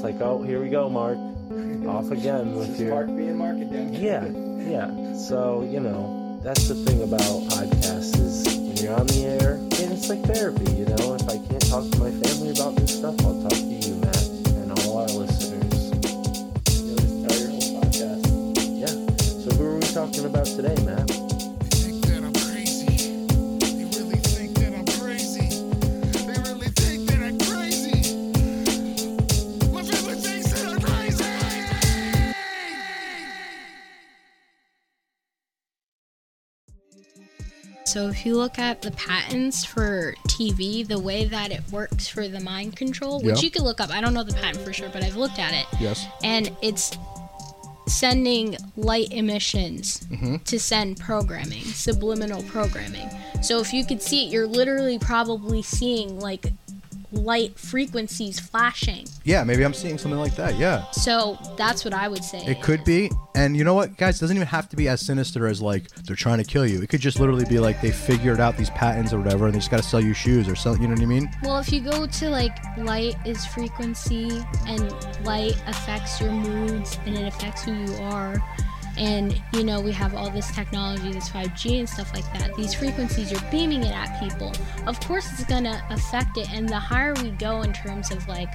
Just like, oh, here we go, Mark. Off again with your. Mark being Mark again. Yeah, yeah. So, you know, that's the thing about podcasts is when you're on the air, and it's like therapy, you know? If I can't talk to my family about this stuff, I'll talk So if you look at the patents for TV, the way that it works for the mind control, which Yeah. you can look up. I don't know the patent for sure, but I've looked at it. Yes. And it's sending light emissions Mm-hmm. to send programming, subliminal programming. So if you could see it, you're literally probably seeing like light frequencies flashing. Yeah, maybe I'm seeing something like that. Yeah. So that's what I would say. It could be. And you know what, guys? It doesn't even have to be as sinister as like they're trying to kill you. It could just literally be like they figured out these patents or whatever and they just got to sell you shoes or sell, you know what I mean? Well, if you go to like light is frequency and light affects your moods and it affects who you are. And you know, we have all this technology, this 5G and stuff like that. These frequencies, you're beaming it at people. Of course, it's gonna affect it. And the higher we go in terms of like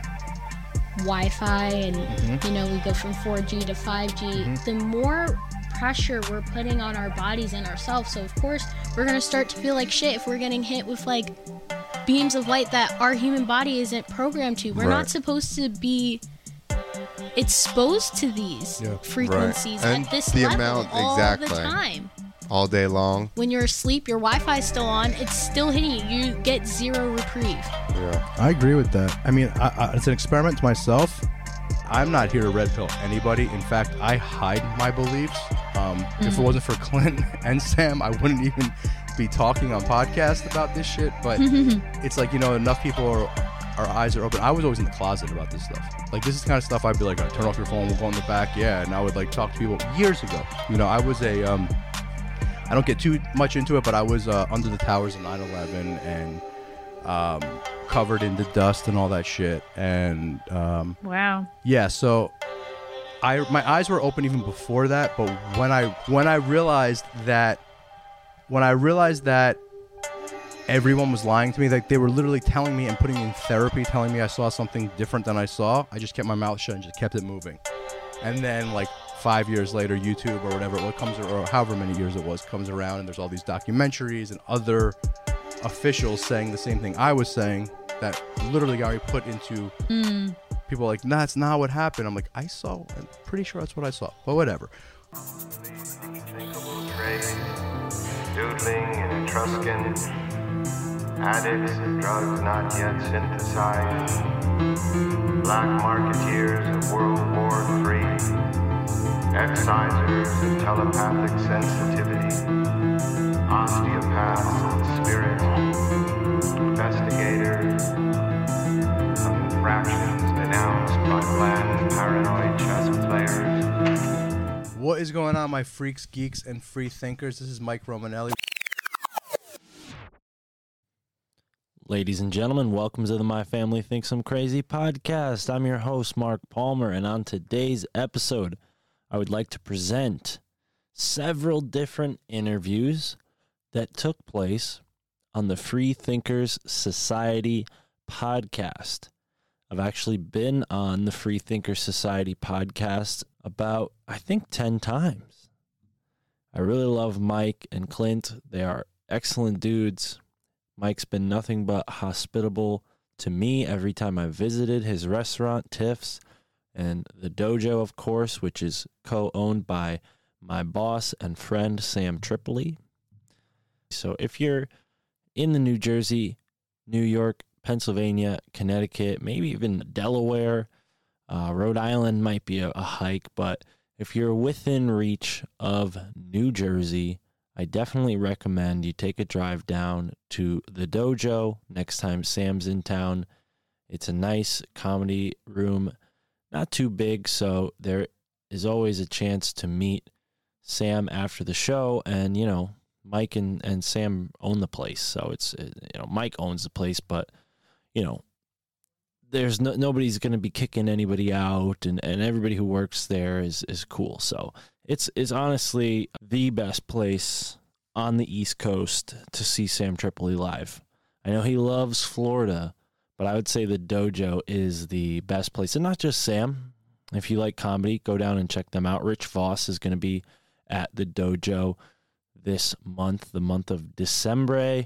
Wi Fi and mm-hmm. you know, we go from 4G to 5G, mm-hmm. the more pressure we're putting on our bodies and ourselves. So, of course, we're gonna start to feel like shit if we're getting hit with like beams of light that our human body isn't programmed to. We're Right. not supposed to be exposed to these Yeah. frequencies Right. And at this the level amount- all exactly. the time. all day long. When you're asleep, your Wi-Fi is still on. It's still hitting you. You get zero reprieve. Yeah. I agree with that. I mean, I, I, it's an experiment to myself. I'm not here to red pill anybody. In fact, I hide my beliefs. Um, If it wasn't for Clint and Sam, I wouldn't even be talking on podcast about this shit. But it's like you know, enough people are our eyes are open. I was always in the closet about this stuff. Like this is the kind of stuff I'd be like, turn off your phone, we'll go in the back, yeah. And I would like talk to people years ago. You know, I was a um, I don't get too much into it, but I was uh, under the towers of 9/11 and um, covered in the dust and all that shit. And um, Wow. yeah, so I my eyes were open even before that, but when I when I realized that when I realized that everyone was lying to me, like they were literally telling me and putting me in therapy, telling me I saw something different than I saw, I just kept my mouth shut and just kept it moving. And then like five years later, YouTube or whatever what comes or however many years it was comes around, and there's all these documentaries and other officials saying the same thing I was saying that literally got me put into hmm. people like, nah, that's not what happened. I'm like, I saw, I'm pretty sure that's what I saw, but whatever. doodling in Etruscan, addicts drugs not yet synthesized, black marketeers of World War III, excisers of telepathic sensitivity, osteopaths of spirit, investigators of infractions denounced by bland paranoid chess players. What is going on, my freaks, geeks, and free thinkers? This is Mike Romanelli. Ladies and gentlemen, welcome to the My Family Thinks I'm Crazy podcast. I'm your host, Mark Palmer, and on today's episode, I would like to present several different interviews that took place on the Free Thinkers Society podcast. I've actually been on the Free Thinkers Society podcast about, I think, 10 times. I really love Mike and Clint. They are excellent dudes. Mike's been nothing but hospitable to me every time I visited his restaurant, Tiff's, and the dojo, of course, which is co owned by my boss and friend, Sam Tripoli. So if you're in the New Jersey, New York, Pennsylvania, Connecticut, maybe even Delaware, uh, Rhode Island might be a, a hike, but if you're within reach of New Jersey, I definitely recommend you take a drive down to the dojo next time Sam's in town. It's a nice comedy room, not too big, so there is always a chance to meet Sam after the show. And, you know, Mike and, and Sam own the place. So it's, uh, you know, Mike owns the place, but, you know, there's no, nobody's going to be kicking anybody out and, and everybody who works there is, is cool. So it's, it's honestly the best place on the East Coast to see Sam Tripoli live. I know he loves Florida, but I would say the dojo is the best place. And not just Sam. If you like comedy, go down and check them out. Rich Voss is going to be at the dojo this month, the month of December.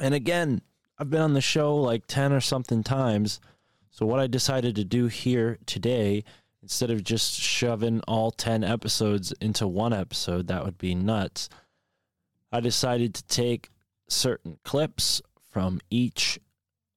And again, I've been on the show like 10 or something times. So, what I decided to do here today, instead of just shoving all 10 episodes into one episode, that would be nuts. I decided to take certain clips from each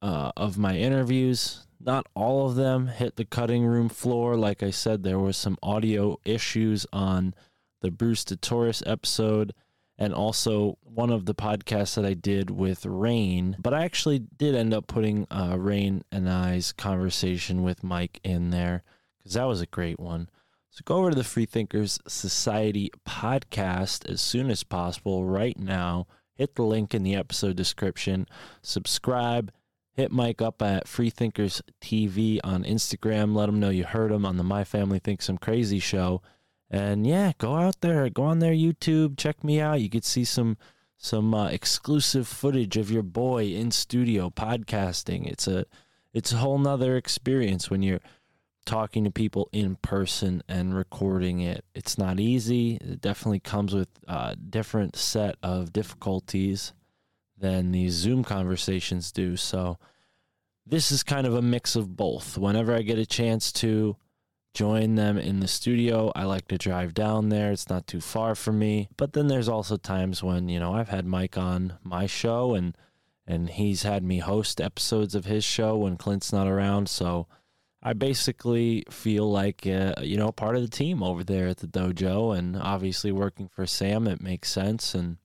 uh, of my interviews. Not all of them hit the cutting room floor. Like I said, there were some audio issues on the Bruce DeTorres episode and also one of the podcasts that I did with Rain. But I actually did end up putting uh, Rain and I's conversation with Mike in there because that was a great one. So go over to the Freethinkers Society podcast as soon as possible right now. Hit the link in the episode description. Subscribe. Hit Mike up at Freethinkers TV on Instagram. Let him know you heard him on the My Family Thinks I'm Crazy show. And yeah, go out there, go on their YouTube, check me out. You could see some some uh, exclusive footage of your boy in studio podcasting. It's a it's a whole nother experience when you're talking to people in person and recording it. It's not easy. It definitely comes with a different set of difficulties than these Zoom conversations do. So this is kind of a mix of both. Whenever I get a chance to join them in the studio, I like to drive down there. It's not too far from me. But then there's also times when, you know, I've had Mike on my show and and he's had me host episodes of his show when Clint's not around. So I basically feel like uh, you know part of the team over there at the dojo, and obviously working for Sam, it makes sense, and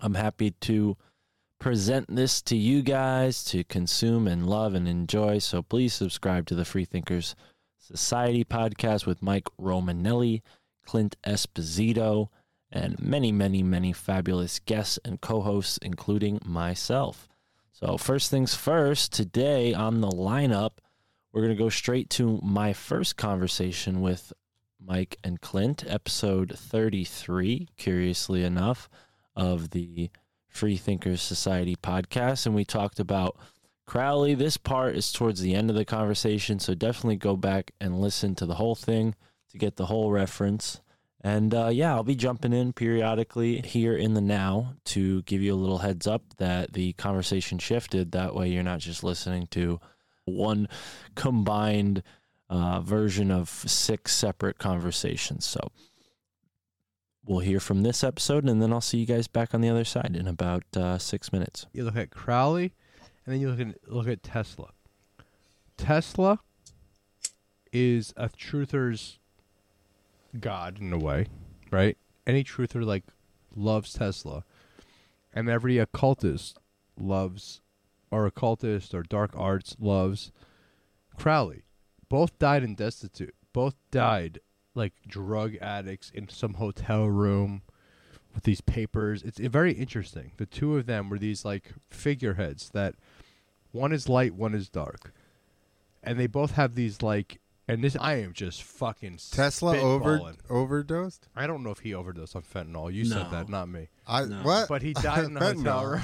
I'm happy to present this to you guys to consume and love and enjoy. So please subscribe to the Freethinkers Society podcast with Mike Romanelli, Clint Esposito, and many, many, many fabulous guests and co-hosts, including myself. So first things first, today on the lineup we're going to go straight to my first conversation with Mike and Clint, episode 33, curiously enough, of the Free Thinkers Society podcast. And we talked about Crowley. This part is towards the end of the conversation, so definitely go back and listen to the whole thing to get the whole reference. And uh, yeah, I'll be jumping in periodically here in the now to give you a little heads up that the conversation shifted. That way, you're not just listening to one combined uh, version of six separate conversations. So we'll hear from this episode, and then I'll see you guys back on the other side in about uh, six minutes. You look at Crowley, and then you look at look at Tesla. Tesla is a truther's god in a way, right? Any truther like loves Tesla, and every occultist loves, or occultist or dark arts loves Crowley. Both died in destitute. Both died like drug addicts in some hotel room with these papers. It's very interesting. The two of them were these like figureheads that one is light, one is dark. And they both have these like and this I am just fucking Tesla over spitballing. overdosed. I don't know if he overdosed on fentanyl. You said that, not me. I No. what? But he died in the hotel room.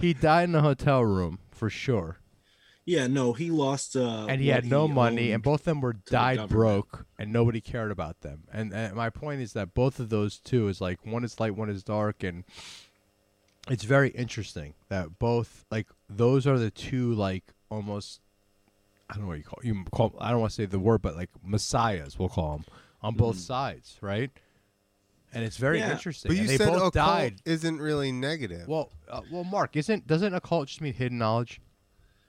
He died in a hotel room for sure. Yeah, no, he lost. Uh, and he what had no money, and owned. both of them were died government. broke, and nobody cared about them. And, and my point is that both of those two is like one is light, one is dark, and it's very interesting that both like those are the two like almost I don't know what you call you call. I don't want to say the word, but like messiahs, we'll call them on both Mm-hmm. sides, right? And it's very Yeah. interesting. But you and they said both occult died. isn't really negative. Well, uh, well, Mark, isn't doesn't occult just mean hidden knowledge?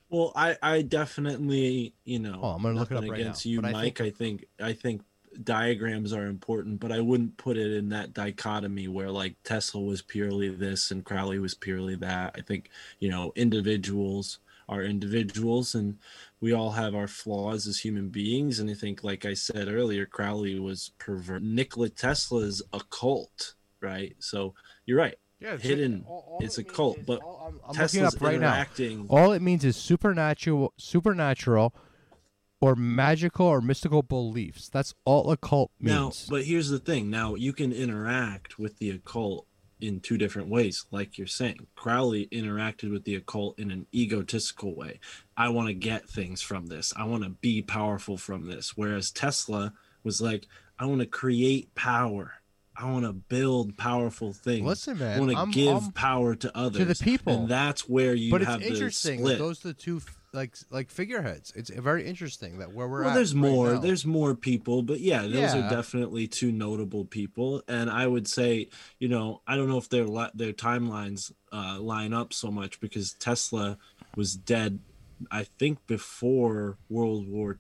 Well, I, I definitely, you know, Oh, I'm gonna look it up nothing right against now, you, but I Mike. I think, I think diagrams are important, but I wouldn't put it in that dichotomy where like Tesla was purely this and Crowley was purely that. I think, you know, individuals are individuals and we all have our flaws as human beings. And I think, like I said earlier, Crowley was pervert. Nikola Tesla's a cult, right? So you're right. Yeah, Hidden is a cult, but I'm looking Tesla's up right now. interacting. All it means is supernatural, supernatural, or magical or mystical beliefs. That's all occult Now, means. but here's the thing. Now you can interact with the occult in two different ways, like you're saying. Crowley interacted with the occult in an egotistical way. I want to get things from this. I want to be powerful from this. Whereas Tesla was like, I want to create power. I want to build powerful things. Listen, man, I want to give I'm- power to others, to the people. and that's where you but it's have the interesting. split. Those are the two like like figureheads. It's very interesting that where we're well at. there's right more now. there's more people but yeah those Yeah. are definitely two notable people and i would say you know i don't know if their their timelines uh, line up so much because tesla was dead i think before world war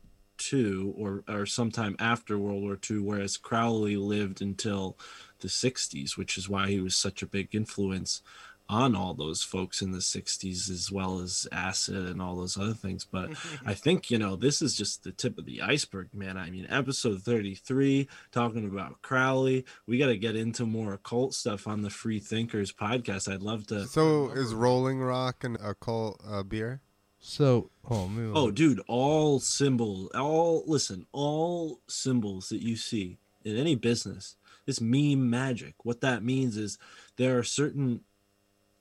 ii or or sometime after world war ii whereas crowley lived until the 60s which is why he was such a big influence on all those folks in the 60s as well as acid and all those other things but i think you know this is just the tip of the iceberg man. I mean episode 33 talking about crowley. We got to get into more occult stuff on the free thinkers podcast. I'd love to so is Rolling Rock an occult uh, beer? So, oh, oh dude all symbols all listen all symbols that you see in any business it's meme magic. What that means is there are certain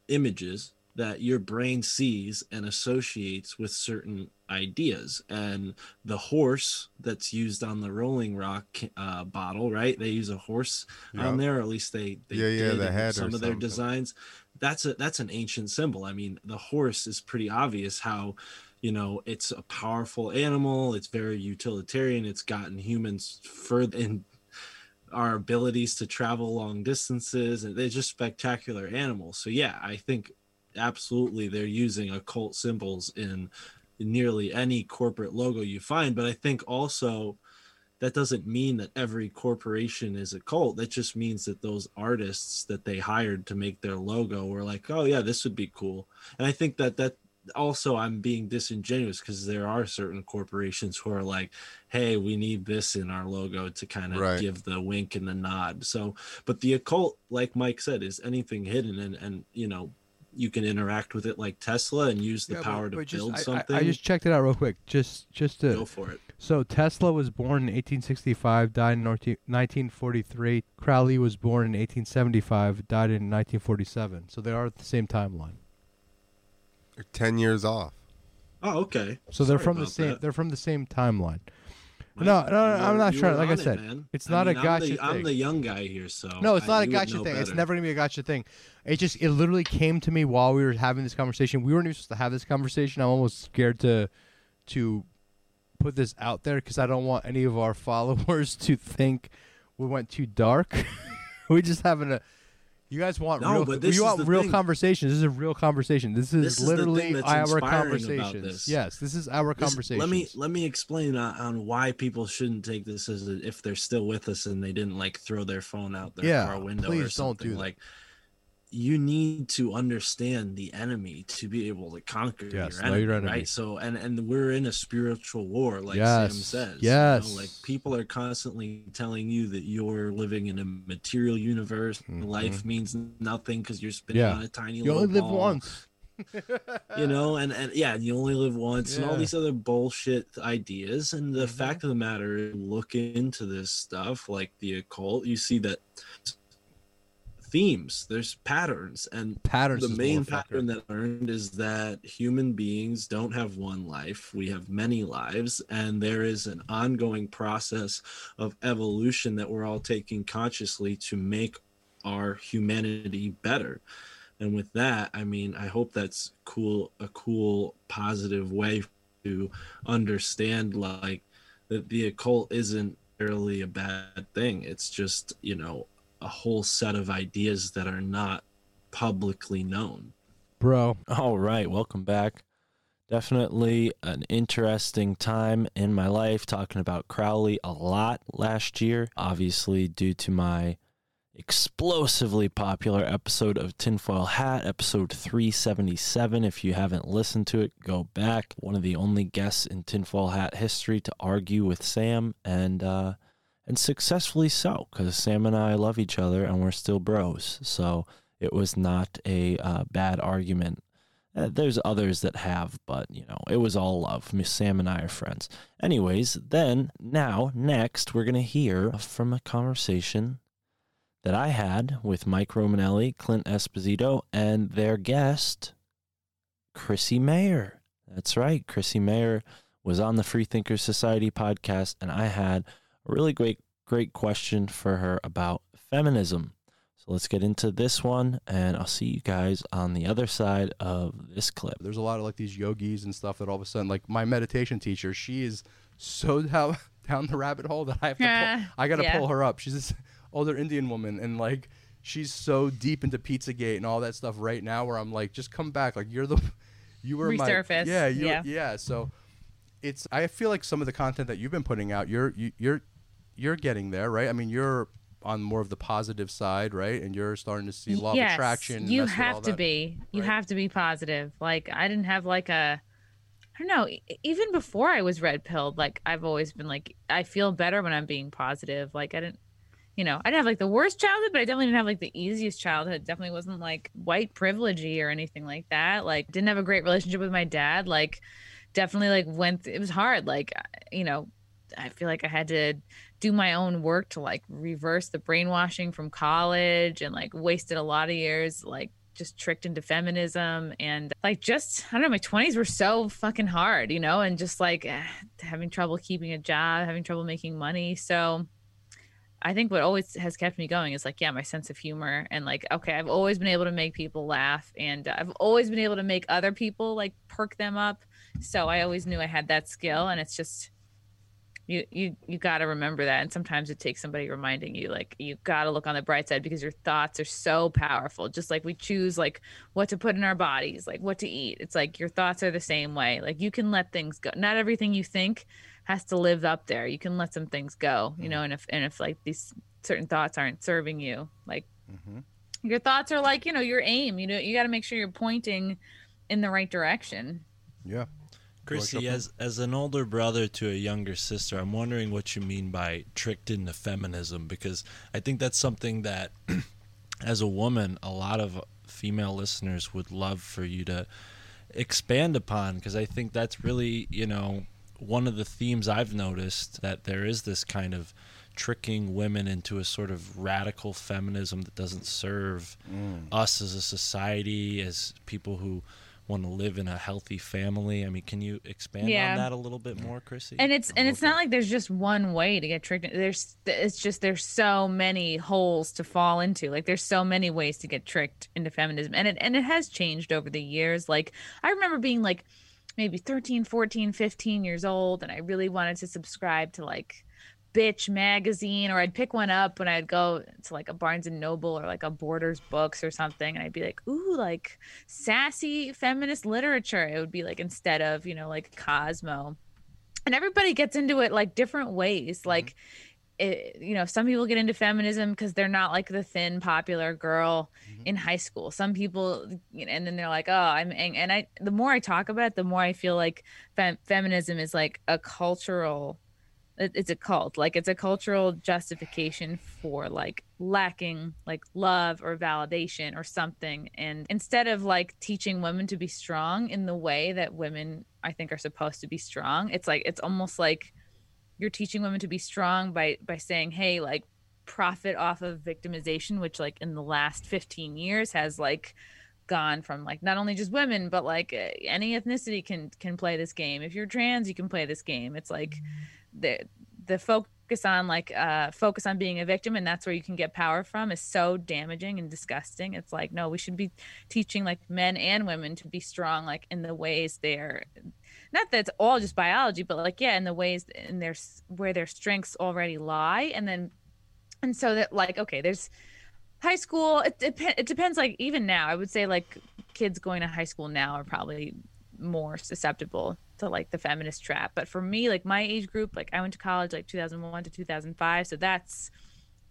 images that your brain sees and associates with certain ideas. And the horse that's used on the rolling rock uh, bottle right? They use a horse on there or at least they, they Yeah, yeah, did the in head or some of their designs. That's a that's an ancient symbol. I mean the horse is pretty obvious how you know it's a powerful animal. It's very utilitarian. It's gotten humans further in our abilities to travel long distances and they're just spectacular animals. So yeah i think absolutely they're using occult symbols in nearly any corporate logo you find but i think also that doesn't mean that every corporation is a cult. That just means that those artists that they hired to make their logo were like oh yeah this would be cool. And i think that that also i'm being disingenuous because there are certain corporations who are like hey we need this in our logo to kind of Right. give the wink and the nod so but the occult like mike said is anything hidden and and you know you can interact with it like tesla and use the Yeah, but- power to just- build I- I- something I, just checked it out real quick. Just just to go for it So Tesla was born in 1865, died in 1943. Crowley was born in 1875, died in 1947. So they are at the same timeline. They're Ten years off. oh okay So they're from the same. that. They're from the same timeline. Mike, no, no, no, I'm not you trying- like I on it, said, man. it's I not a mean, I'm gotcha the, I'm thing. the young guy here, so No, it's not a gotcha know thing. It's never gonna be a gotcha thing. It just it literally came to me while we were having this conversation. We weren't even supposed to have this conversation. I'm almost scared to to put this out there because I don't want any of our followers to think we went too dark. we just having a. You guys want No, real? but this you want real thing. conversations. This is a real conversation. This is This is literally our inspiring about conversations. this. Yes, this is our conversation. Let me let me explain on, on why people shouldn't take this as a, if they're still with us and they didn't like throw their phone out their Yeah, car window or please don't something. do that. Like you need to understand the enemy to be able to conquer Yes, your enemy, your enemy. right? So and and we're in a spiritual war, like Yes, Sam says. yes. you know, like people are constantly telling you that you're living in a material universe. Life means nothing because you're spinning Mm-hmm. Yeah. on a tiny. you only live ball once. you know and and yeah you only live once and all these other bullshit ideas and the Mhm. fact of the matter is look into this stuff like the occult you see that themes there's patterns and Patterns. the main pattern that I learned is that human beings don't have one life we have many lives and there is an ongoing process of evolution that we're all taking consciously to make our humanity better and with that i mean i hope that's cool a cool positive way to understand like that the occult isn't really a bad thing. It's just, you know, a whole set of ideas that are not publicly known. Bro, All right, welcome back. Definitely an interesting time in my life talking about Crowley a lot last year, obviously, due to my explosively popular episode of Tinfoil Hat, episode 377. If you haven't listened to it, go back. One of the only guests in Tinfoil Hat history to argue with Sam, and uh, and successfully so, because Sam and I love each other and we're still bros. So it was not a uh, bad argument. Uh, there's others that have, but you know, it was all love. Miss Sam and I are friends. Anyways, then now next we're gonna hear from a conversation that I had with Mike Romanelli, Clint Esposito, and their guest, Chrissie Mayr. That's right, Chrissie Mayr was on the Free Thinkers Society podcast, and I had really great, great question for her about feminism. So let's get into this one, and I'll see you guys on the other side of this clip. there's a lot of like these yogis and stuff that all of a sudden, like my meditation teacher, she is so down down the rabbit hole that I have to Yeah, pull, I gotta yeah. pull her up. She's this older Indian woman, and like she's so deep into Pizzagate and all that stuff right now, where I'm like, just come back. Like you're the, you were my Resurface, yeah, yeah. yeah. So it's I feel like some of the content that you've been putting out, you're you, you're you're getting there, right? I mean, you're on more of the positive side, right? And you're starting to see law yes, of attraction. You mess with all have to that. be. You right? have to be positive. Like I didn't have like a I don't know, even before I was red pilled, like I've always been like I feel better when I'm being positive. Like I didn't you know, I didn't have like the worst childhood, but I definitely didn't have like the easiest childhood. Definitely wasn't like white privilegey or anything like that. Like didn't have a great relationship with my dad. Like definitely like went it was hard. Like you know, I feel like I had to do my own work to like reverse the brainwashing from college and like wasted a lot of years like just tricked into feminism and like just I don't know my 20s were so fucking hard, you know, and just like eh, having trouble keeping a job, having trouble making money. So I think what always has kept me going is like yeah, my sense of humor and like okay, I've always been able to make people laugh and I've always been able to make other people like perk them up. So I always knew I had that skill and it's just you you you got to remember that and sometimes it takes somebody reminding you like you got to look on the bright side because your thoughts are so powerful just like we choose like what to put in our bodies like what to eat. It's like your thoughts are the same way. Like you can let things go. Not everything you think has to live up there. You can let some things go you know and if and if like these certain thoughts aren't serving you like Mhm. your thoughts are like you know your aim you know you got to make sure you're pointing in the right direction. Yeah. Chrissie, as as an older brother to a younger sister, I'm wondering what you mean by tricked into feminism because I think that's something that, as a woman, a lot of female listeners would love for you to expand upon because I think that's really you know one of the themes I've noticed that there is this kind of tricking women into a sort of radical feminism that doesn't serve us as a society as people who want to live in a healthy family. I mean, can you expand Yeah. on that a little bit more, Chrissie? and it's and it's not like there's just one way to get tricked there's it's just there's so many holes to fall into like there's so many ways to get tricked into feminism and it and it has changed over the years like i remember being like maybe 13 14 15 years old and i really wanted to subscribe to like bitch magazine or i'd pick one up when i'd go to like a barnes and noble or like a borders books or something and i'd be like ooh like sassy feminist literature. It would be like instead of you know like cosmo. And everybody gets into it like different ways. Mm-hmm. Like it, you know some people get into feminism because they're not like the thin popular girl mm-hmm. in high school. Some people you know, and then they're like oh i'm ang-. and i the more i talk about it the more i feel like fem- feminism is like a cultural it's a cult. Like it's a cultural justification for like lacking like love or validation or something. And instead of like teaching women to be strong in the way that women i think are supposed to be strong it's like it's almost like you're teaching women to be strong by by saying hey like profit off of victimization which like in the last 15 years has like gone from like not only just women but like uh, any ethnicity can can play this game. If you're trans you can play this game. It's like the the focus on like uh focus on being a victim and that's where you can get power from is so damaging and disgusting. It's like no we should be teaching like men and women to be strong like in the ways they're not that it's all just biology, but like yeah, in the ways in their where their strengths already lie, and then and so that like okay, there's high school. It dep- it depends. Like even now, I would say like kids going to high school now are probably more susceptible to like the feminist trap. But for me, like my age group, like I went to college like 2001 to 2005, so that's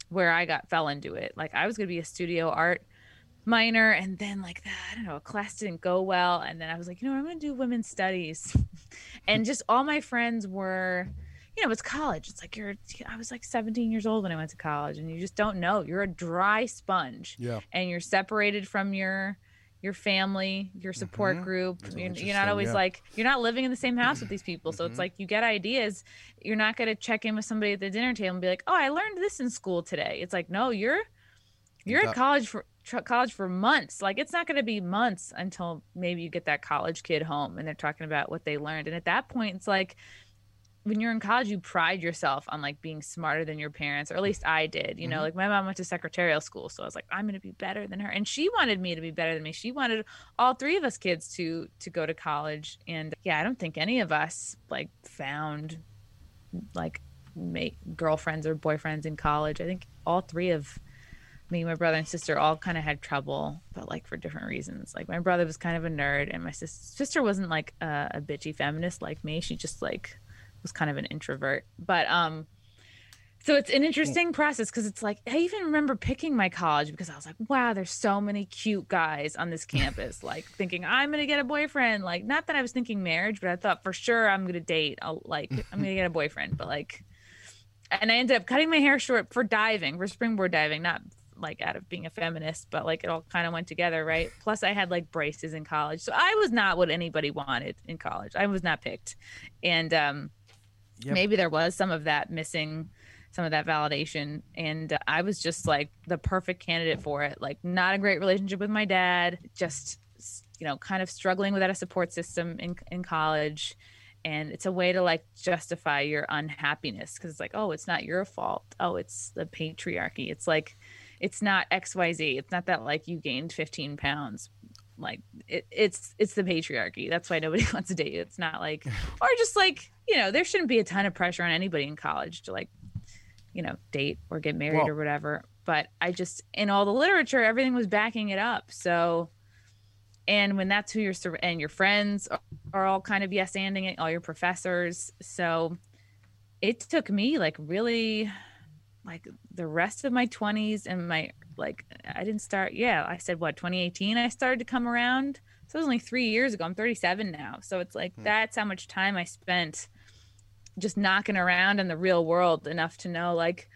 where I got fell into it. Like I was gonna be a studio art minor and then like i don't know a class didn't go well and then i was like you know i'm gonna do women's studies and just all my friends were you know it's college it's like you're i was like 17 years old when i went to college and you just don't know you're a dry sponge Yeah. and you're separated from your your family your support Mhm. group you're, you're not always yeah. like you're not living in the same house with these people so Mhm. it's like you get ideas you're not going to check in with somebody at the dinner table and be like oh i learned this in school today it's like no you're you're at college for tr- college for months like it's not going to be months until maybe you get that college kid home and they're talking about what they learned and at that point it's like when you're in college you pride yourself on like being smarter than your parents or at least i did you know Mhm. like my mom went to secretarial school so i was like i'm going to be better than her and she wanted me to be better than me. She wanted all three of us kids to to go to college and yeah i don't think any of us like found like make girlfriends or boyfriends in college. I think all three of me my brother and sister all kind of had trouble but like for different reasons. Like my brother was kind of a nerd and my sis- sister wasn't like a, a bitchy feminist like me. She just like was kind of an introvert but um so it's an interesting process because it's like i even remember picking my college because i was like wow there's so many cute guys on this campus like thinking i'm gonna get a boyfriend. Like not that i was thinking marriage but i thought for sure i'm gonna date I'll, like i'm gonna get a boyfriend but like and i ended up cutting my hair short for diving for springboard diving not like out of being a feminist but like it all kind of went together right? Plus i had like braces in college so i was not what anybody wanted in college. I was not picked. And um Yep. maybe there was some of that missing some of that validation and uh, i was just like the perfect candidate for it. Like not a great relationship with my dad just you know kind of struggling without a support system in, in college and it's a way to like justify your unhappiness because it's like oh it's not your fault. Oh it's the patriarchy. It's like it's not xyz it's not that like you gained 15 pounds like it, it's it's the patriarchy. That's why nobody wants to date you. It's not like or just like you know there shouldn't be a ton of pressure on anybody in college to like you know date or get married Well- or whatever. But i just in all the literature everything was backing it up. So and when that's who your sur- and your friends are, are all kind of yes anding it all your professors. So it took me like really like the rest of my 20s and my like i didn't start yeah i said what 2018 i started to come around so it was only three years ago i'm 37 now so it's like Hmm. that's how much time i spent just knocking around in the real world enough to know like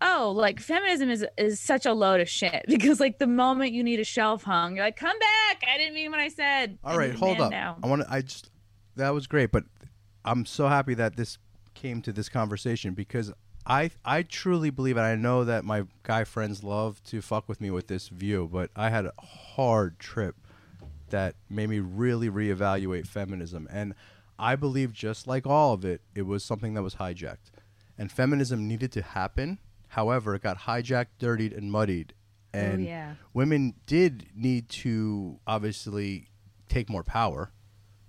oh like feminism is is such a load of shit because like the moment you need a shelf hung you're like come back i didn't mean what i said All right, hold up. now. I want to. I just that was great, but I'm so happy that this came to this conversation because I I truly believe, and I know that my guy friends love to fuck with me with this view, but I had a hard trip that made me really reevaluate feminism, and I believe just like all of it, it was something that was hijacked, and feminism needed to happen. However, it got hijacked, dirtied, and muddied, oh, and yeah. women did need to obviously take more power,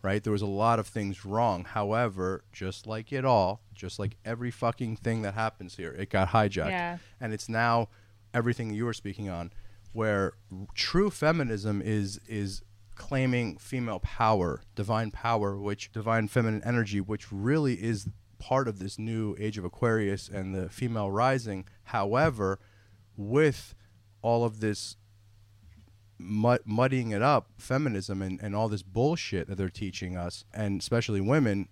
right? There was a lot of things wrong. However, just like it all, just like every fucking thing that happens here, it got hijacked. Yeah. And it's now everything you were speaking on, where true feminism is is claiming female power, divine power, which divine feminine energy, which really is part of this new age of Aquarius and the female rising. However, with all of this mud- muddying it up, feminism and, and all this bullshit that they're teaching us, and especially women,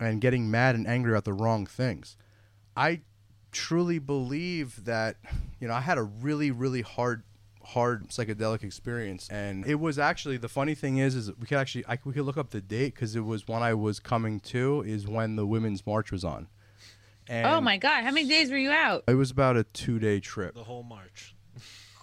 and getting mad and angry about the wrong things. I truly believe that, you know, I had a really, really hard hard psychedelic experience and it was actually the funny thing is is we could actually I, we could look up the date because it was when i was coming to is when the women's march was on oh and oh my god how many days were you out it was about a two day trip The whole march.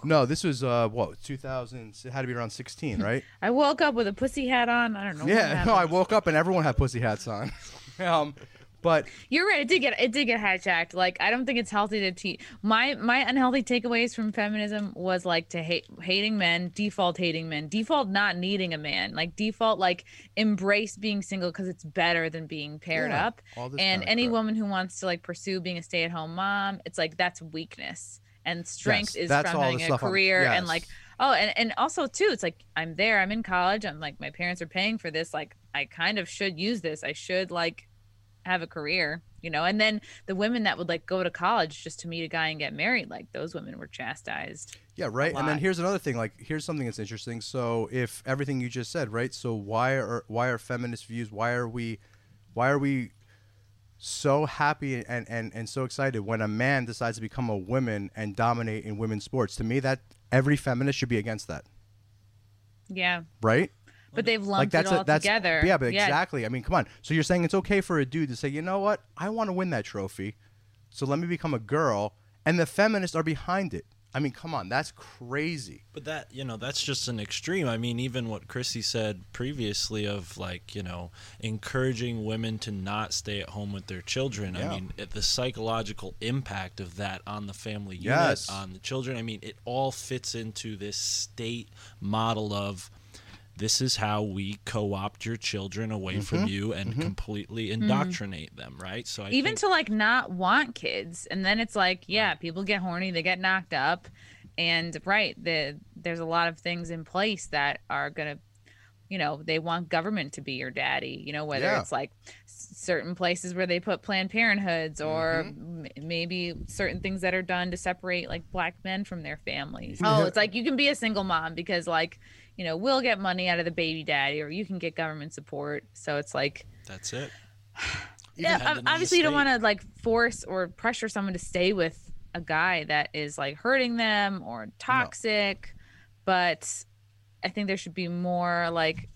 No this was uh what 2000 it had to be around 16 right i woke up with a pussy hat on i don't know Yeah, no, I woke up and everyone had pussy hats on. um, But You're right. It did get it did get hijacked. Like I don't think it's healthy to teach. My my unhealthy takeaways from feminism was like to hate hating men, default hating men, default not needing a man, like default like embrace being single because it's better than being paired Yeah, up. And any crap. woman who wants to like pursue being a stay at home mom, it's like that's weakness. And strength Yes, is from having a career and like oh and, and also too it's like i'm there i'm in college i'm like my parents are paying for this like i kind of should use this i should like have a career you know and then the women that would like go to college just to meet a guy and get married like those women were chastised Yeah, right. And then here's another thing. Like, here's something that's interesting. So, if everything you just said, right? So, why are why are feminist views? Why are we, why are we so happy and and and so excited when a man decides to become a woman and dominate in women's sports? To me, that every feminist should be against that, yeah right? but they've like lumped that's it all a, that's together yeah, but exactly. I mean, come on. So you're saying it's okay for a dude to say, you know what? I want to win that trophy, so let me become a girl, and the feminists are behind it. I mean, come on, that's crazy. But that, you know, that's just an extreme. I mean, even what Chrissie said previously of like, you know, encouraging women to not stay at home with their children. I mean, it- the psychological impact of that on the family unit, Yes. on the children. I mean, it all fits into this state model of this is how we co-opt your children away from Mm-hmm. you and completely indoctrinate them, right? So I even think, to like not want kids and then it's like yeah people get horny they get knocked up and right the there's a lot of things in place that are gonna you know they want government to be your daddy you know whether Yeah. it's like certain places where they put planned parenthoods or Mm-hmm. m- maybe certain things that are done to separate like black men from their families Yeah. oh it's like you can be a single mom because like you know we'll get money out of the baby daddy or you can get government support so it's like that's it. yeah, Dependent on the obviously you don't want to like force or pressure someone to stay with a guy that is like hurting them or toxic, but I think there should be more like,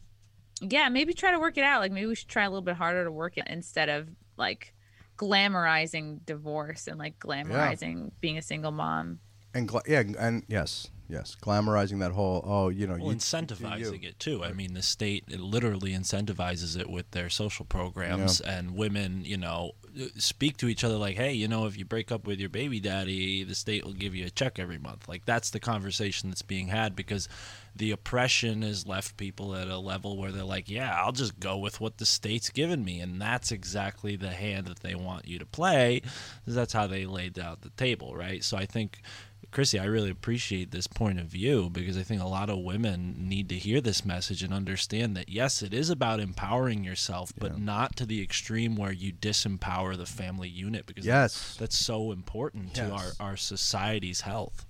yeah, maybe try to work it out. Like maybe we should try a little bit harder to work it instead of like glamorizing divorce and like glamorizing being a single mom. and gla- yeah, and yes, yes, glamorizing that whole oh, you know, Well, you, incentivizing you. it too. I mean, the state it literally incentivizes it with their social programs, and women, you know, speak to each other like, "Hey, you know, if you break up with your baby daddy, the state will give you a check every month." Like that's the conversation that's being had because the oppression has left people at a level where they're like, "Yeah, I'll just go with what the state's given me," and that's exactly the hand that they want you to play. That's how they laid out the table, right? So I think. Chrissie, I really appreciate this point of view because I think a lot of women need to hear this message and understand that yes, it is about empowering yourself, but not to the extreme where you disempower the family unit because Yes. that's so important to our, our society's health.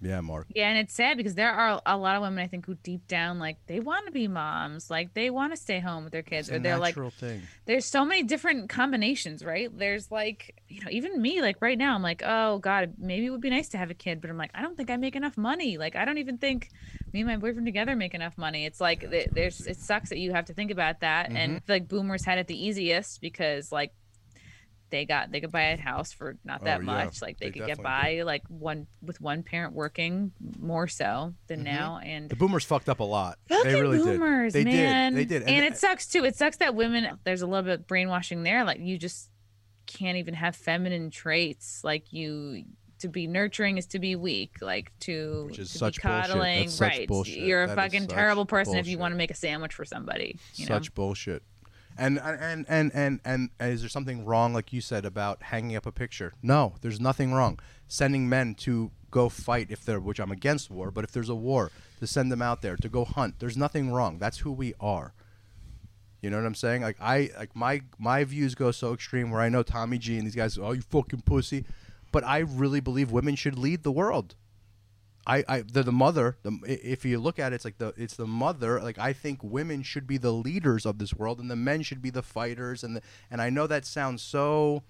Yeah, Mark. Yeah, and it's sad because there are a lot of women I think who deep down like they want to be moms, like they want to stay home with their kids, or they're like thing. there's so many different combinations, right? There's like, you know, even me, like right now, I'm like, oh God, maybe it would be nice to have a kid, but I'm like, I don't think I make enough money. Like, I don't even think me and my boyfriend together make enough money. It's like, th- there's, it sucks that you have to think about that. And like boomers had it the easiest because like they got, they could buy a house for not that Oh, yeah, much. Like they, they could get by like one with one parent working more so than mm-hmm. now. And The boomers fucked up a lot. They really boomers, did. They man. did. They did. And, it sucks too. It sucks that women there's a little bit of brainwashing there. Like you just can't even have feminine traits. Like you to be nurturing is to be weak. Like to, Which is to such be bullshit. coddling. Right. bullshit. You're a That fucking terrible person if you want to make a sandwich for somebody. You know? such bullshit. And and, and and and is there something wrong, like you said, about hanging up a picture? No, there's nothing wrong. Sending men to go fight if they're, which I'm against war, but if there's a war, to send them out there to go hunt. There's nothing wrong. That's who we are. You know what I'm saying? Like I like my my views go so extreme where I know Tommy G and these guys, oh you fucking pussy, but I really believe women should lead the world. I, I they're the mother. The, if you look at it, it's like the it's the mother. Like I think women should be the leaders of this world, and the men should be the fighters. And the, and I know that sounds so.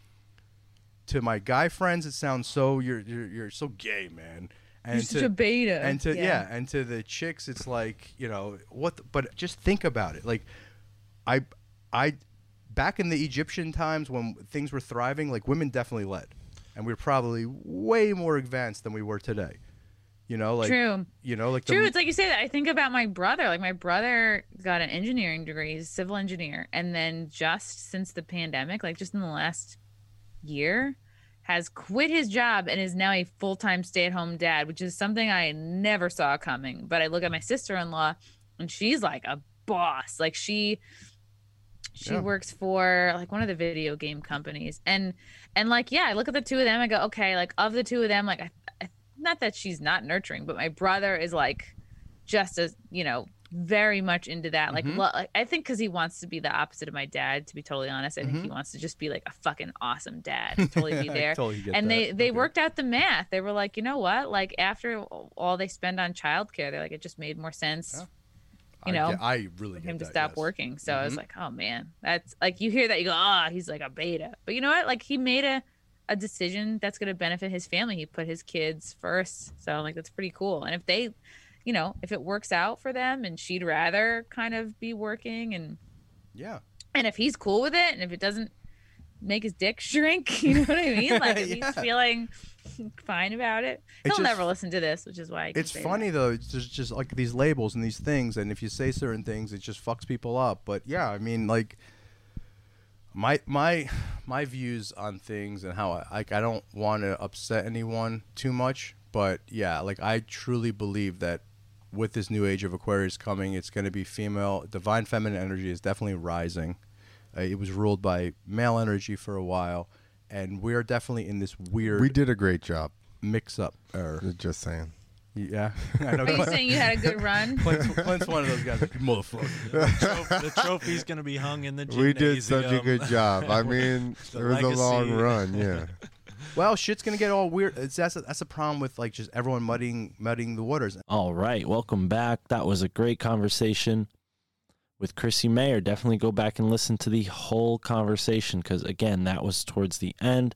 To my guy friends, it sounds so you're you're, you're so gay, man. And You're such a beta. And to yeah. Yeah. and to the chicks, it's like you know what. the- but just think about it. Like, I I back in the Egyptian times when things were thriving, like women definitely led, and we're probably way more advanced than we were today You know, like True. you know, like the True. It's like you say that. I think about my brother. Like my brother got an engineering degree, he's a civil engineer, and then just since the pandemic, like just in the last year, has quit his job and is now a full time stay at home dad, which is something I never saw coming. But I look at my sister in law, and she's like a boss. Like she she Yeah. works for like one of the video game companies and and like yeah i look at the two of them i go okay like of the two of them like I, I, not that she's not nurturing but my brother is like just as you know very much into that like, Mhm. lo- like i think because he wants to be the opposite of my dad to be totally honest i think he Mhm. wants to just be like a fucking awesome dad to totally be there totally and they that. they Okay. worked out the math they were like you know what like after all they spend on childcare they're like it just made more sense Yeah. you I know, get- I really him to stop yes. working. So I was Mhm. like, oh man, that's like you hear that you go, ah, he's like a beta. But you know what? Like he made a a decision that's going to benefit his family. He put his kids first. So I'm like, that's pretty cool. And if they, you know, if it works out for them, and she'd rather kind of be working, and Yeah. and if he's cool with it, and if it doesn't make his dick shrink, you know what I mean? Like if Yeah. he's feeling fine about it, he'll just- never listen to this, which is why I It's funny That. though. It's just, just like these labels and these things, and if you say certain things, it just fucks people up. But yeah, I mean, like my my my views on things and how I like I don't want to upset anyone too much, but yeah, like I truly believe that with this new age of Aquarius coming, it's going to be female divine feminine energy is definitely rising. Uh, it was ruled by male energy for a while, and we're definitely in this weird We did a great job. mix up. Or Just saying. Yeah, I know. Are you saying you had a good run? Clint's, Clint's one of those guys. like, Motherfucker. The, trophy, the trophy's gonna be hung in the We did such a good job. I mean, The it was a long legacy. run. Yeah. Well, shit's gonna get all weird. It's that's a, that's a problem with like just everyone muddying muddying the waters. All right, welcome back. That was a great conversation with Chrissie Mayr. Definitely go back and listen to the whole conversation because, again, that was towards the end.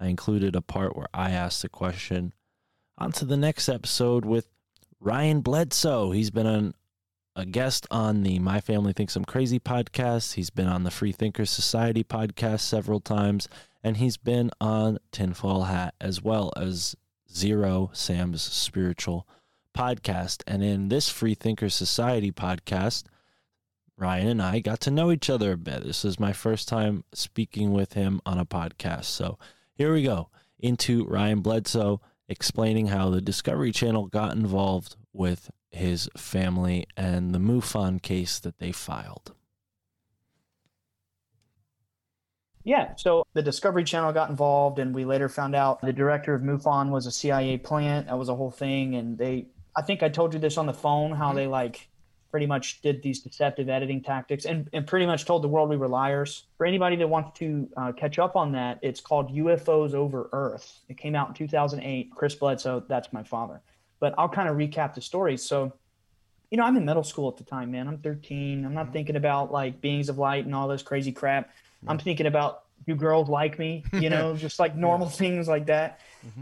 I included a part where I asked a question. On to the next episode with Ryan Bledsoe. He's been a guest on the My Family Thinks I'm Crazy podcast. He's been on the Free Thinkers Society podcast several times, and he's been on Tinfoil Hat as well as Zero Sam's Spiritual podcast. And in this Free Thinker Society podcast, Ryan and I got to know each other a bit. This is my first time speaking with him on a podcast. So here we go into Ryan Bledsoe explaining how the Discovery Channel got involved with his family and the MUFON case that they filed. Yeah, so the Discovery Channel got involved, and we later found out the director of MUFON was a CIA plant. That was a whole thing, and they. I think I told you this on the phone how mm-hmm. they like pretty much did these deceptive editing tactics, and and pretty much told the world we were liars. For anybody that wants to uh, catch up on that, it's called UFOs Over Earth. It came out in 2008. Chris Bledsoe, that's my father. But I'll kind of recap the story. So you know, I'm in middle school at the time, man. I'm 13. I'm not thinking about like beings of light and all this crazy crap. I'm thinking about do girls like me, you know, just like normal things like that.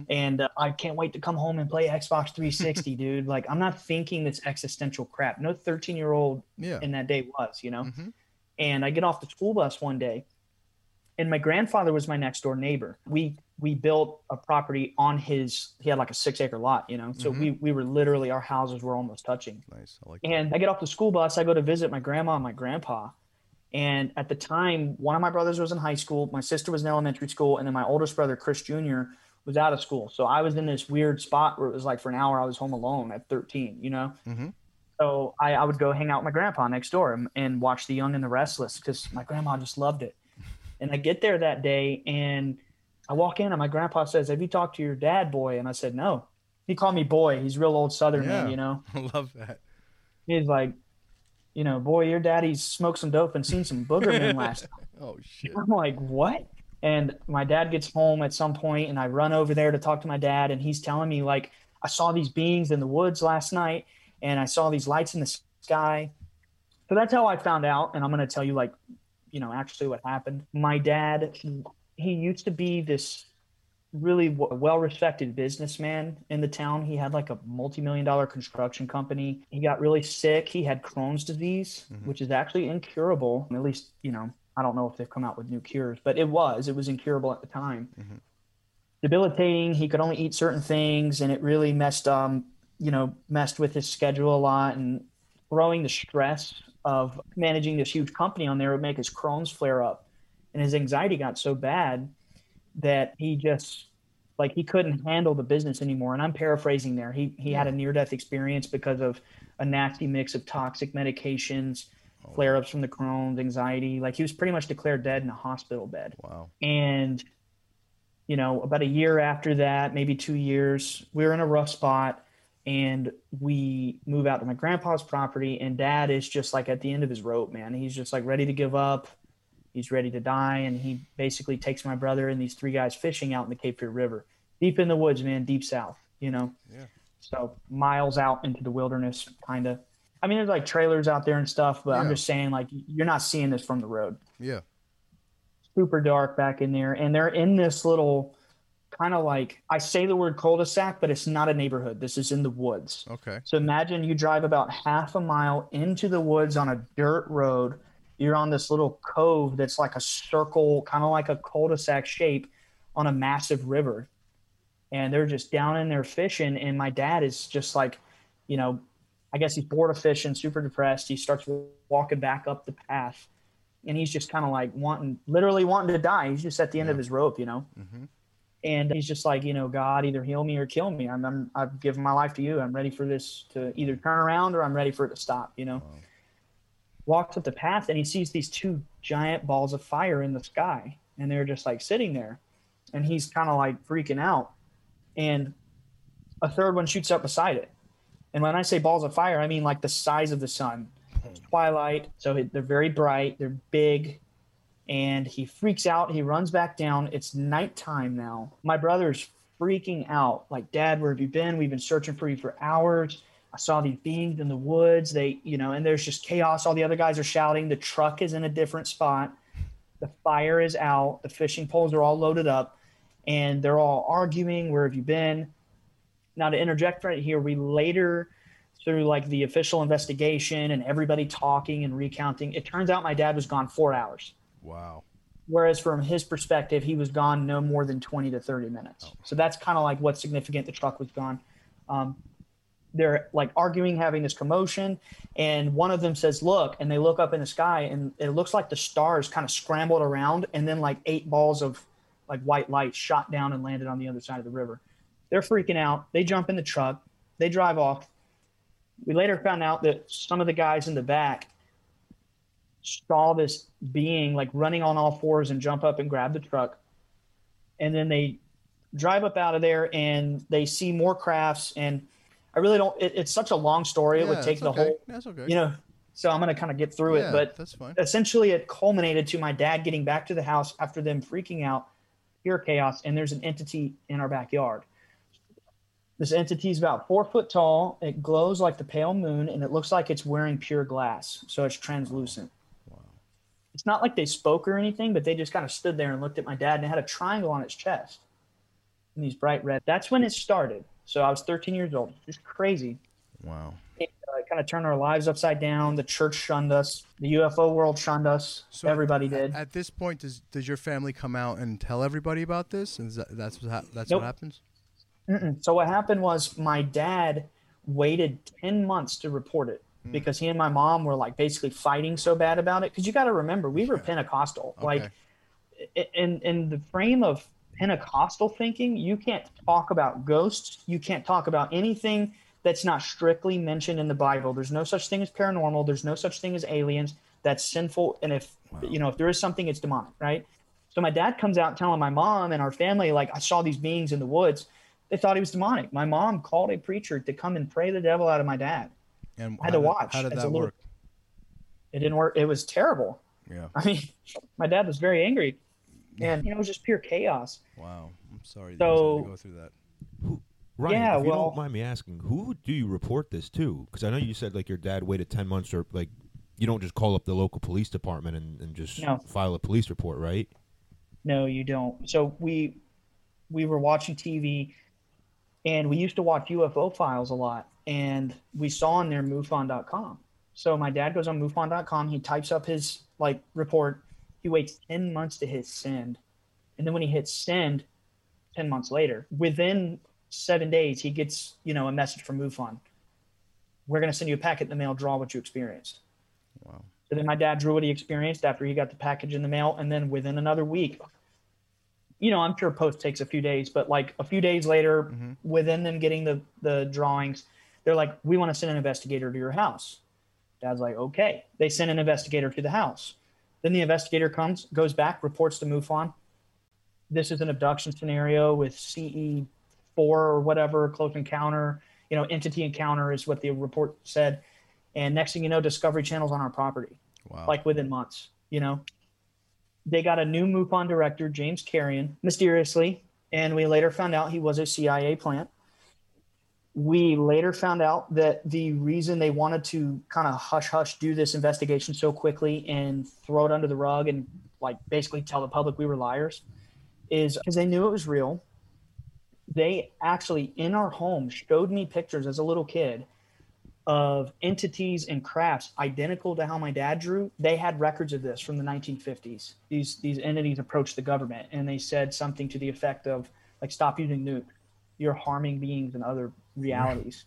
And uh, I can't wait to come home and play Xbox 360, dude. Like, I'm not thinking this existential crap. No 13 year old Yeah. in that day was, you know. Mhm. And I get off the school bus one day, and my grandfather was my next door neighbor. We we built a property on his. He had like a six acre lot, you know. So we we were literally our houses were almost touching. Nice. I like. And I get off the school bus. I go to visit my grandma and my grandpa. And at the time, one of my brothers was in high school. My sister was in elementary school. And then my oldest brother, Chris Jr., was out of school. So I was in this weird spot where it was like for an hour, I was home alone at 13, you know? Mhm. So I, I would go hang out with my grandpa next door and, and watch The Young and the Restless because my grandma just loved it. And I get there that day and I walk in and my grandpa says, Have you talked to your dad, boy? And I said, No. He called me boy. He's real old Southern man, you know? I love that. He's like, you know, boy, your daddy's smoked some dope and seen some booger men last night. Oh shit. I'm like, what? And my dad gets home at some point, and I run over there to talk to my dad, and he's telling me like, I saw these beings in the woods last night, and I saw these lights in the sky. So that's how I found out, and I'm gonna tell you like, you know, actually what happened. My dad, he used to be this really w- well-respected businessman in the town. He had like a multi-million dollar construction company. He got really sick. He had Crohn's disease, which is actually incurable. At least, you know, I don't know if they've come out with new cures, but it was. It was incurable at the time. Debilitating. He could only eat certain things, and it really messed um you know, messed with his schedule a lot and throwing the stress of managing this huge company on there would make his Crohn's flare up. And his anxiety got so bad that he just like he couldn't handle the business anymore. And I'm paraphrasing there. He he had a near death experience because of a nasty mix of toxic medications, oh. flare ups from the Crohn's, anxiety. Like he was pretty much declared dead in a hospital bed. Wow. And, you know, about a year after that, maybe two years, we were in a rough spot and we move out to my grandpa's property. And dad is just like at the end of his rope, man. He's just like ready to give up. He's ready to die. And he basically takes my brother and these three guys fishing out in the Cape Fear River, deep in the woods, man, deep south, you know? Yeah. So miles out into the wilderness, kind of. I mean, there's like trailers out there and stuff, but I'm just saying, like, you're not seeing this from the road Yeah. super dark back in there and they're in this little kind of like i say the word cul-de-sac but it's not a neighborhood this is in the woods Okay. so imagine you drive about half a mile into the woods on a dirt road you're on this little cove that's like a circle kind of like a cul-de-sac shape on a massive river. And they're just down in there fishing and my dad is just like you know i guess he's bored of fishing super depressed. He starts walking back up the path and he's just kind of like wanting literally wanting to die. He's just at the end of his rope you know? Mhm. and he's just like you know god either heal me or kill me. I'm, I'm i've given my life to you. I'm ready for this to either turn around or i'm ready for it to stop you know walks up the path and he sees these two giant balls of fire in the sky and they're just like sitting there. And he's kind of like freaking out. And a third one shoots up beside it. And when i say balls of fire i mean like the size of the sun. It's twilight so they're very bright they're big. And he freaks out he runs back down. It's nighttime now. My brother's freaking out. Like dad where have you been? We've been searching for you for hours i saw these beings in the woods. They you know and there's just chaos. All the other guys are shouting. The truck is in a different spot. The fire is out. The fishing poles are all loaded up and they're all arguing where have you been? Now to interject right here we later through like the official investigation and everybody talking and recounting it turns out my dad was gone four hours. Wow. whereas from his perspective he was gone no more than 20 to 30 minutes. So that's kind of like what's significant. The truck was gone. Um, they're like arguing having this commotion and one of them says look and they look up in the sky and it looks like the stars kind of scrambled around and then like eight balls of like white light shot down and landed on the other side of the river they're freaking out they jump in the truck they drive off we later found out that some of the guys in the back saw this being like running on all fours and jump up and grab the truck. And then they drive up out of there and they see more crafts. And I really don't, it, it's such a long story. It would take the okay. whole, That's okay. you know, so I'm going to kind of get through Yeah, it. But that's fine. essentially, it culminated to my dad getting back to the house after them freaking out, pure chaos. And there's an entity in our backyard. This entity is about four foot tall. It glows like the pale moon, and it looks like it's wearing pure glass, so it's translucent. Wow. It's not like they spoke or anything, but they just kind of stood there and looked at my dad, and it had a triangle on its chest, and these bright red. That's when it started. So I was 13 years old, just crazy. Wow. It uh, kind of turned our lives upside down. The church shunned us. The UFO world shunned us. So Everybody at- did. At this point, does does your family come out and tell everybody about this? And that, that's what hap- that's Nope. what happens? Mm-mm. So what happened was my dad waited 10 months to report it Hmm. because he and my mom were like basically fighting so bad about it because you got to remember we were Pentecostal like in in the frame of Pentecostal thinking you can't talk about ghosts you can't talk about anything that's not strictly mentioned in the Bible there's no such thing as paranormal there's no such thing as aliens that's sinful and if you know if there is something it's demonic right so my dad comes out telling my mom and our family, like, I saw these beings in the woods. They thought he was demonic. My mom called a preacher to come and pray the devil out of my dad. And I had to did- watch How did that little- work? It didn't work. It was terrible. Yeah. I mean, my dad was very angry. And you know, it was just pure chaos. Wow. I'm sorry that you had So- to go through that. Ryan, Yeah, if you well- don't mind me asking, who do you report this to? Because I know you said like your dad waited ten months, or like you don't just call up the local police department and, and just No. file a police report, right? No, you don't. So we we were watching TV and we used to watch UFO files a lot and we saw on there MUFON.com. So my dad goes on MUFON.com, he types up his like report, he waits 10 months to hit send. And then when he hits send 10 months later, within seven days, he gets you know a message from MUFON. We're going to send you a packet in the mail. Draw what you experienced. Wow. So then my dad drew what he experienced after he got the package in the mail, and then within another week, you know, I'm sure post takes a few days, but like a few days later, mm-hmm. within them getting the the drawings, they're like, "We want to send an investigator to your house." Dad's like, "Okay." They send an investigator to the house. Then the investigator comes, goes back, reports to MUFON. This is an abduction scenario with CE four or whatever, close encounter. You know, entity encounter is what the report said. And next thing you know, Discovery Channel's on our property Wow. like within months. You know, they got a new MUFON director, James Carrion, mysteriously, and we later found out he was a CIA plant. We later found out that the reason they wanted to kind of hush hush do this investigation so quickly and throw it under the rug and like basically tell the public we were liars is because they knew it was real. They actually in our home showed me pictures as a little kid of entities and crafts identical to how my dad drew. They had records of this from the 1950s. These these entities approached the government and they said something to the effect of like stop using nuke. You're harming beings and other realities.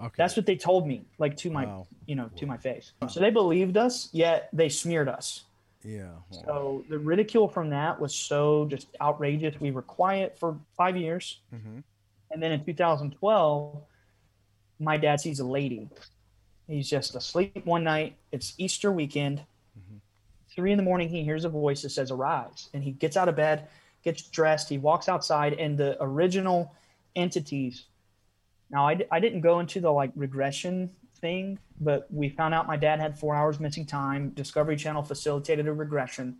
Okay. That's what they told me, like to my Wow. you know, to my face. So they believed us, yet they smeared us. yeah. Wow. So the ridicule from that was so just outrageous. We were quiet for five years. Mhm. And then in 2012, my dad sees a lady. He's just asleep one night. It's Easter weekend. Three in the morning, he hears a voice that says, Arise. And he gets out of bed, gets dressed, he walks outside, and the original entities. Now, I, d- I didn't go into the like regression thing, but we found out my dad had four hours missing time. Discovery Channel facilitated a regression.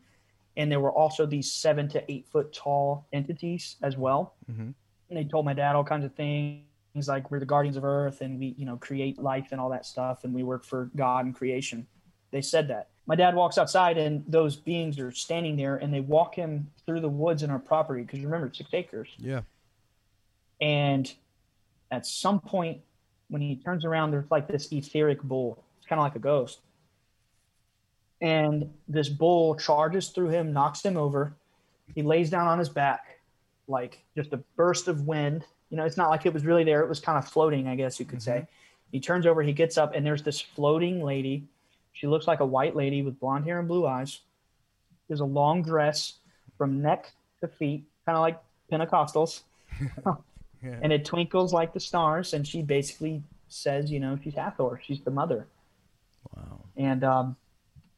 And there were also these seven to eight foot tall entities as well Mhm. and they told my dad all kinds of things like we're the guardians of earth and we you know create life and all that stuff and we work for god and creation they said that my dad walks outside and those beings are standing there and they walk him through the woods in our property because remember it's six acres Yeah. and at some point when he turns around there's like this etheric bull it's kind of like a ghost. And this bull charges through him knocks him over. He lays down on his back like just a burst of wind. You know it's not like it was really there it was kind of floating i guess you could say. Mm-hmm. He turns over he gets up and there's this floating lady. She looks like a white lady with blonde hair and blue eyes. There's a long dress from neck to feet kind of like pentecostals Yeah. and it twinkles like the stars and she basically says you know she's hathor she's the mother Wow. and um,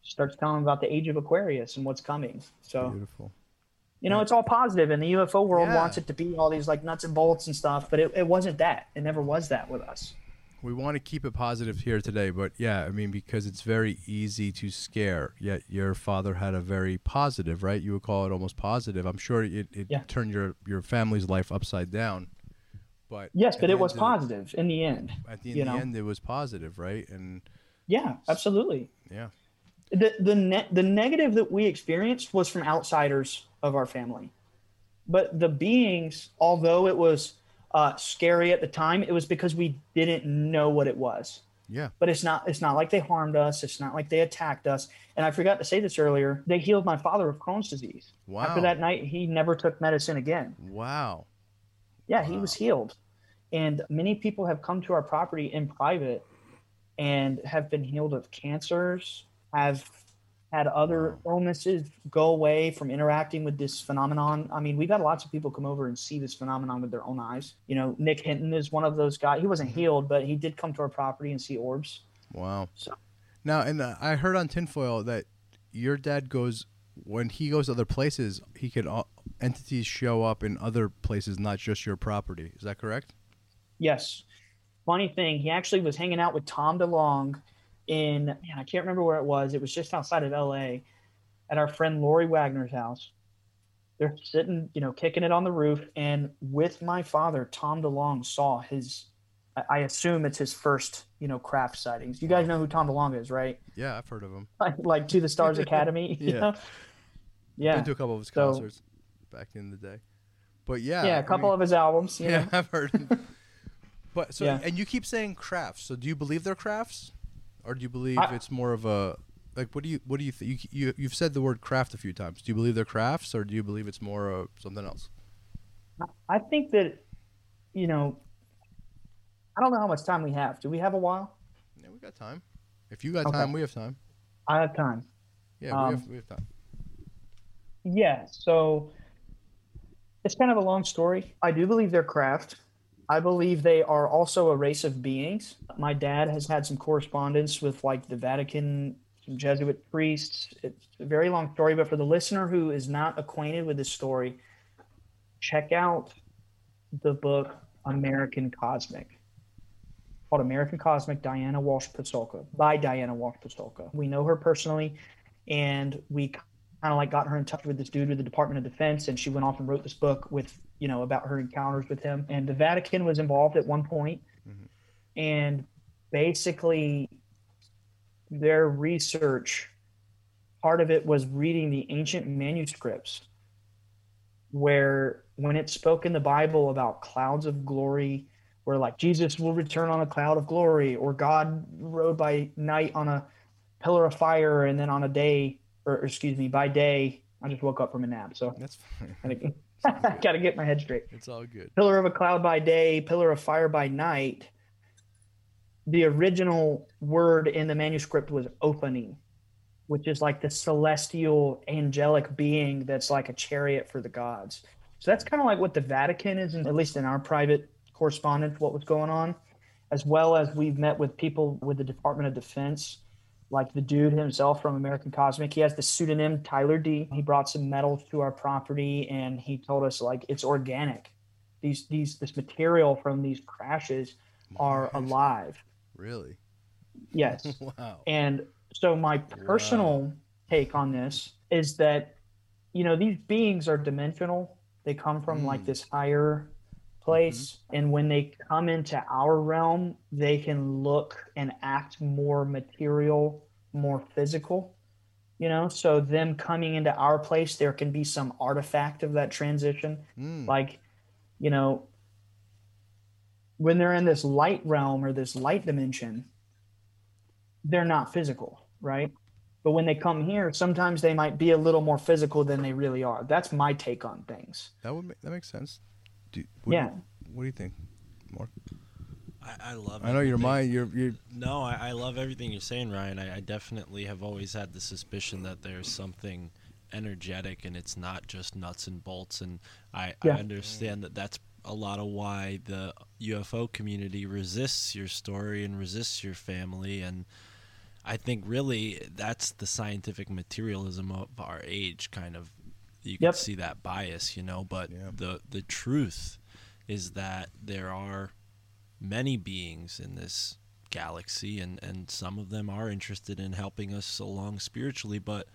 starts telling about the age of aquarius and what's coming so Beautiful. you know it's all positive and the ufo world Yeah. wants it to be all these like nuts and bolts and stuff but it, it wasn't that it never was that with us We want to keep it positive here today, but yeah, I mean, because it's very easy to scare. Yet your father had a very positive, right? You would call it almost positive. I'm sure it, it Yeah. turned your your family's life upside down. But yes but it was positive in the end At the, in the end, it was positive, right? And yeah absolutely. Yeah, the the ne- the negative that we experienced was from outsiders of our family. But the beings although it was uh, scary at the time it was because we didn't know what it was. Yeah, but it's not it's not like they harmed us. It's not like they attacked us. And i forgot to say this earlier they healed my father of crohn's disease. Wow. after that night he never took medicine again. Wow, yeah he was healed and many people have come to our property in private and have been healed of cancers have had other illnesses go away from interacting with this phenomenon i mean we've had lots of people come over and see this phenomenon with their own eyes you know nick hinton is one of those guys he wasn't healed but he did come to our property and see orbs wow. So- Now, and uh, I heard on tinfoil that your dad goes when he goes to other places, he could uh, entities show up in other places, not just your property. Is that correct? Yes. Funny thing, he actually was hanging out with Tom DeLonge in, man, I can't remember where it was. It was just outside of LA at our friend Lori Wagner's house. They're sitting, you know, kicking it on the roof. And with my father, Tom DeLonge saw his, I- I assume it's his first, you know, craft sightings. You guys know who Tom DeLonge is, right? Yeah, I've heard of him. Like, like To the Stars Academy. you Yeah. know? Yeah. Been to a couple of his So- concerts back in the day. But yeah, yeah, I a couple mean- of his albums. You yeah, know? I've heard. But so, Yeah. and you keep saying crafts. So, do you believe they're crafts, or do you believe I- it's more of a like? What do you what do you think? You, you you've said the word craft a few times. Do you believe they're crafts, or do you believe it's more of something else? I think that you know, I don't know how much time we have. Do we have a while? Yeah, we got time. If you got Okay. time, we have time. I have time. Yeah, Um, we have we have time. Yeah, so it's kind of a long story. I do believe they're craft. I believe they are also a race of beings. My dad has had some correspondence with like the Vatican, some Jesuit priests. It's a very long story, but for the listener who is not acquainted with this story, check out the book American Cosmic. Called American Cosmic, Diana Walsh Pasulka, by Diana Walsh Pasulka. We know her personally, and we kind of like got her in touch with this dude with the Department of Defense, and she went off and wrote this book with you know about her encounters with him. And the Vatican was involved at one point. point, and basically their research part of it was reading the ancient manuscripts where when it spoke in the bible about clouds of glory where like jesus will return on a cloud of glory or god rode by night on a pillar of fire and then on a day or or excuse me by day i just woke up from a nap so That's fine. Gotta, gotta get my head straight It's all good. pillar of a cloud by day, pillar of fire by night. The original word in the manuscript was Ophanim, which is like the celestial angelic being that's like a chariot for the gods. So that's kind of like what the Vatican is, at least in our private correspondence, what was going on, as well as we've met with people with the Department of Defense, like the dude himself from American Cosmic. He has the pseudonym Tyler D. He brought some metal to our property and he told us like it's organic. These these this material from these crashes are alive. Really? Yes. Wow. And so my personal take on this is that you know these beings are dimensional. They come from like hmm. this higher place and when they come into our realm, they can look and act more material, more physical. You know, so them coming into our place there can be some artifact of that transition Mm. like you know when they're in this light realm or this light dimension they're not physical right but when they come here sometimes they might be a little more physical than they really are that's my take on things That would make, that makes sense. Do, what Yeah. Do, what do you think, Mark? I, I love. I know your everything. mind. You're you're No, I, I love everything you're saying, Ryan. I, I definitely have always had the suspicion that there's something energetic and it's not just nuts and bolts. And I, Yeah. I understand that that's a lot of why the UFO community resists your story and resists your family. And I think really that's the scientific materialism of our age, kind of. You can Yep. see that bias, you know. But Yeah. the the truth is that there are many beings in this galaxy and and some of them are interested in helping us along spiritually but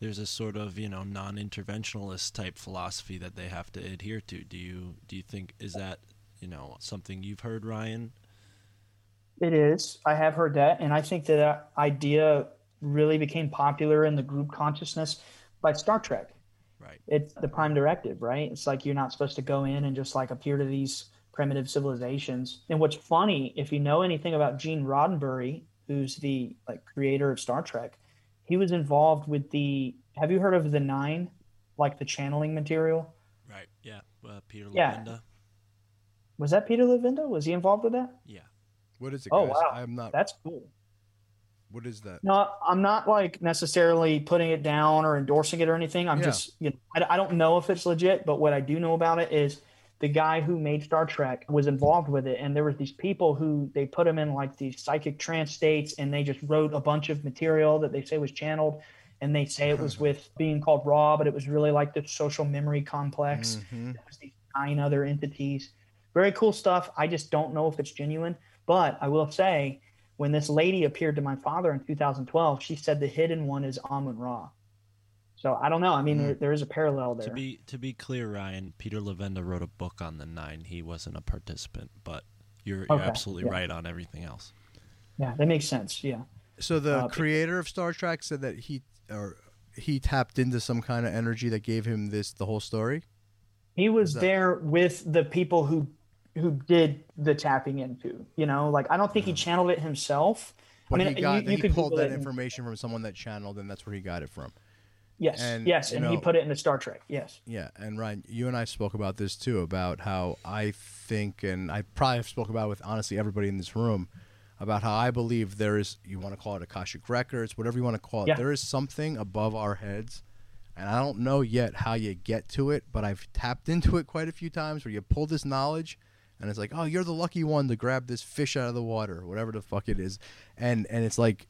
there's a sort of you know non-interventionalist type philosophy that they have to adhere to do you do you think is that you know something you've heard Ryan It is. I have heard that, and I think that, that idea really became popular in the group consciousness by Star Trek. Right It's the prime directive, right? It's like you're not supposed to go in and just like appear to these primitive civilizations. And what's funny, if you know anything about Gene Roddenberry, who's the like creator of Star Trek, he was involved with the. Have you heard of the Nine, like the channeling material? right yeah uh, Peter Yeah. Levenda Was that Peter Levenda? Was he involved with that? yeah what is it? Oh, guys? wow. I'm not. That's cool. What is that? No, I'm not like necessarily putting it down or endorsing it or anything. I'm Yeah. just, you know, I, I don't know if it's legit, but what I do know about it is the guy who made Star Trek was involved with it, and there was these people who they put him in like these psychic trance states, and they just wrote a bunch of material that they say was channeled, and they say it was with being called Ra, but it was really like the social memory complex. Mhm. There was these nine other entities. Very cool stuff. I just don't know if it's genuine, but I will say when this lady appeared to my father in 2012, she said the hidden one is Amun Ra. So I don't know. I mean, there, there is a parallel there. to be to be clear Ryan Peter Levenda wrote a book on the nine he wasn't a participant but you're, you're absolutely yeah. right on everything else yeah, that makes sense. Yeah. So the Uh, creator of Star Trek said that he or he tapped into some kind of energy that gave him this the whole story. He was that- there with the people who who did the tapping into. You know, like I don't think he mm-hmm. channeled it himself. But I mean, he got you, you he could pulled Google that it and- information from someone that channeled, and that's where he got it from. Yes, And, yes, and he put it into Star Trek. Yes. Yeah, and Ryan, you and I spoke about this too about how I think, and I probably have spoke about it with honestly everybody in this room, about how I believe there is. You want to call it Akashic records, whatever you want to call it. Yeah. There is something above our heads, and I don't know yet how you get to it, but I've tapped into it quite a few times where you pull this knowledge. And it's like, oh, you're the lucky one to grab this fish out of the water, whatever the fuck it is, and and it's like,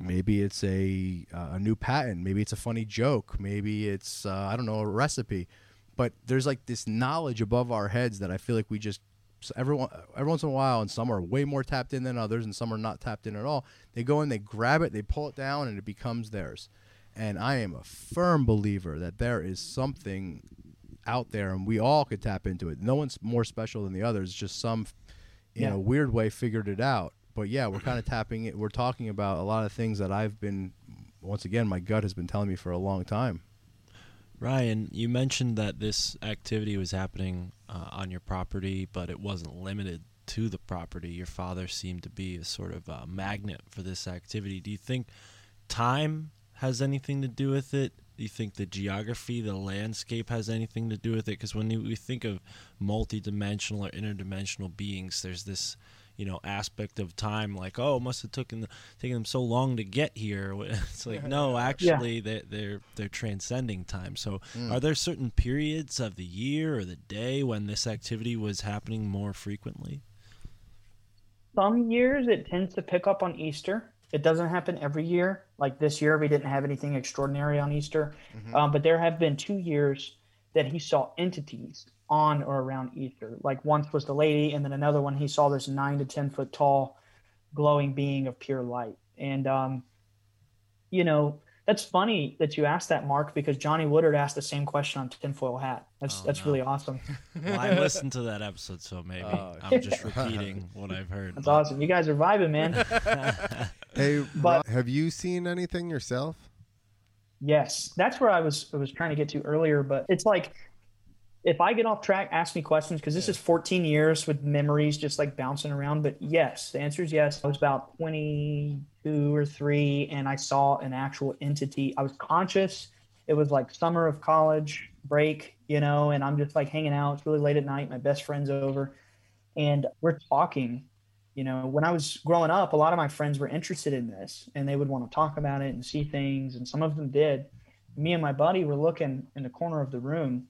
maybe it's a uh, a new patent. Maybe it's a funny joke. Maybe it's uh, i don't know a recipe. But there's like this knowledge above our heads that i feel like we just so everyone every once in a while and some are way more tapped in than others and some are not tapped in at all. They go in they grab it they pull it down and it becomes theirs. And i am a firm believer that there is something out there and we all could tap into it no one's more special than the others just some in Yeah. a weird way figured it out but yeah we're kind of tapping it we're talking about a lot of things that i've been once again my gut has been telling me for a long time Ryan, you mentioned that this activity was happening uh, on your property, but it wasn't limited to the property. Your father seemed to be a sort of uh, magnet for this activity. Do you think time has anything to do with it? Do you think the geography, the landscape has anything to do with it? Because when you, we think of multidimensional or interdimensional beings, there's this, you know, aspect of time, like oh, it must have taken taken them so long to get here. It's like no, actually, they they're they're transcending time. So, Mm. are there certain periods of the year or the day when this activity was happening more frequently? Some years it tends to pick up on Easter. It doesn't happen every year. Like this year, we didn't have anything extraordinary on Easter, um, but there have been two years that he saw entities on or around Easter. Like once was the lady, and then another one he saw this nine to ten foot tall, glowing being of pure light. And um, you know that's funny that you asked that, Mark, because Johnny Woodard asked the same question on Tinfoil Hat. That's Oh, that's no. really awesome. Well, I listened to that episode, so maybe Oh, I'm just repeating what I've heard. That's but- awesome. You guys are vibing, man. Hey, But- Ro- have you seen anything yourself? Yes, that's where I was I was trying to get to earlier, but it's like if I get off track, ask me questions because this is 14 years with memories just like bouncing around. But yes, the answer is yes. I was about 22 or three, and I saw an actual entity. I was conscious. It was like summer of college break, you know, and I'm just like hanging out. It's really late at night. My best friend's over, and we're talking. You know, when I was growing up, a lot of my friends were interested in this and they would want to talk about it and see things, and some of them did. Me and my buddy were looking in the corner of the room,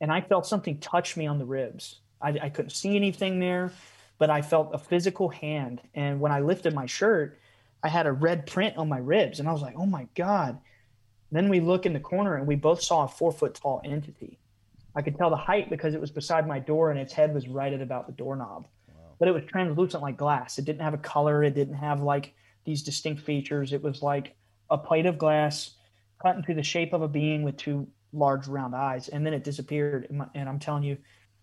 and I felt something touch me on the ribs. I, I couldn't see anything there, but I felt a physical hand. And when I lifted my shirt, I had a red print on my ribs, and I was like, oh my God. Then we look in the corner and we both saw a four foot tall entity. I could tell the height because it was beside my door and its head was right at about the doorknob. But it was translucent like glass. It didn't have a color. It didn't have like these distinct features. It was like a plate of glass cut into the shape of a being with two large round eyes. And then it disappeared. And, my, and I'm telling you,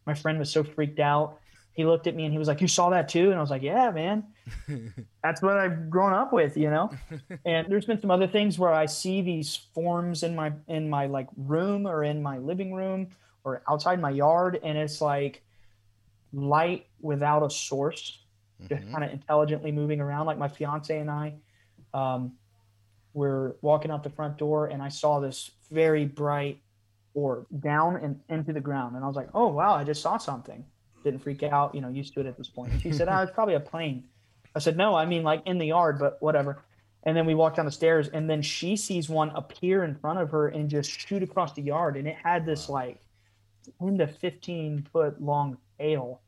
my friend was so freaked out. He looked at me and he was like, You saw that too? And I was like, Yeah, man. That's what I've grown up with, you know? and there's been some other things where I see these forms in my in my like room or in my living room or outside my yard, and it's like light without a source, just kind of intelligently moving around. Like my fiance and I, um, were walking out the front door, and I saw this very bright orb down and into the ground, and I was like, "Oh wow, I just saw something." Didn't freak out, you know, used to it at this point. And she said, "Ah, it's probably a plane." I said, "No, I mean like in the yard, but whatever." And then we walked down the stairs, and then she sees one appear in front of her and just shoot across the yard, and it had this like ten to fifteen foot long tail.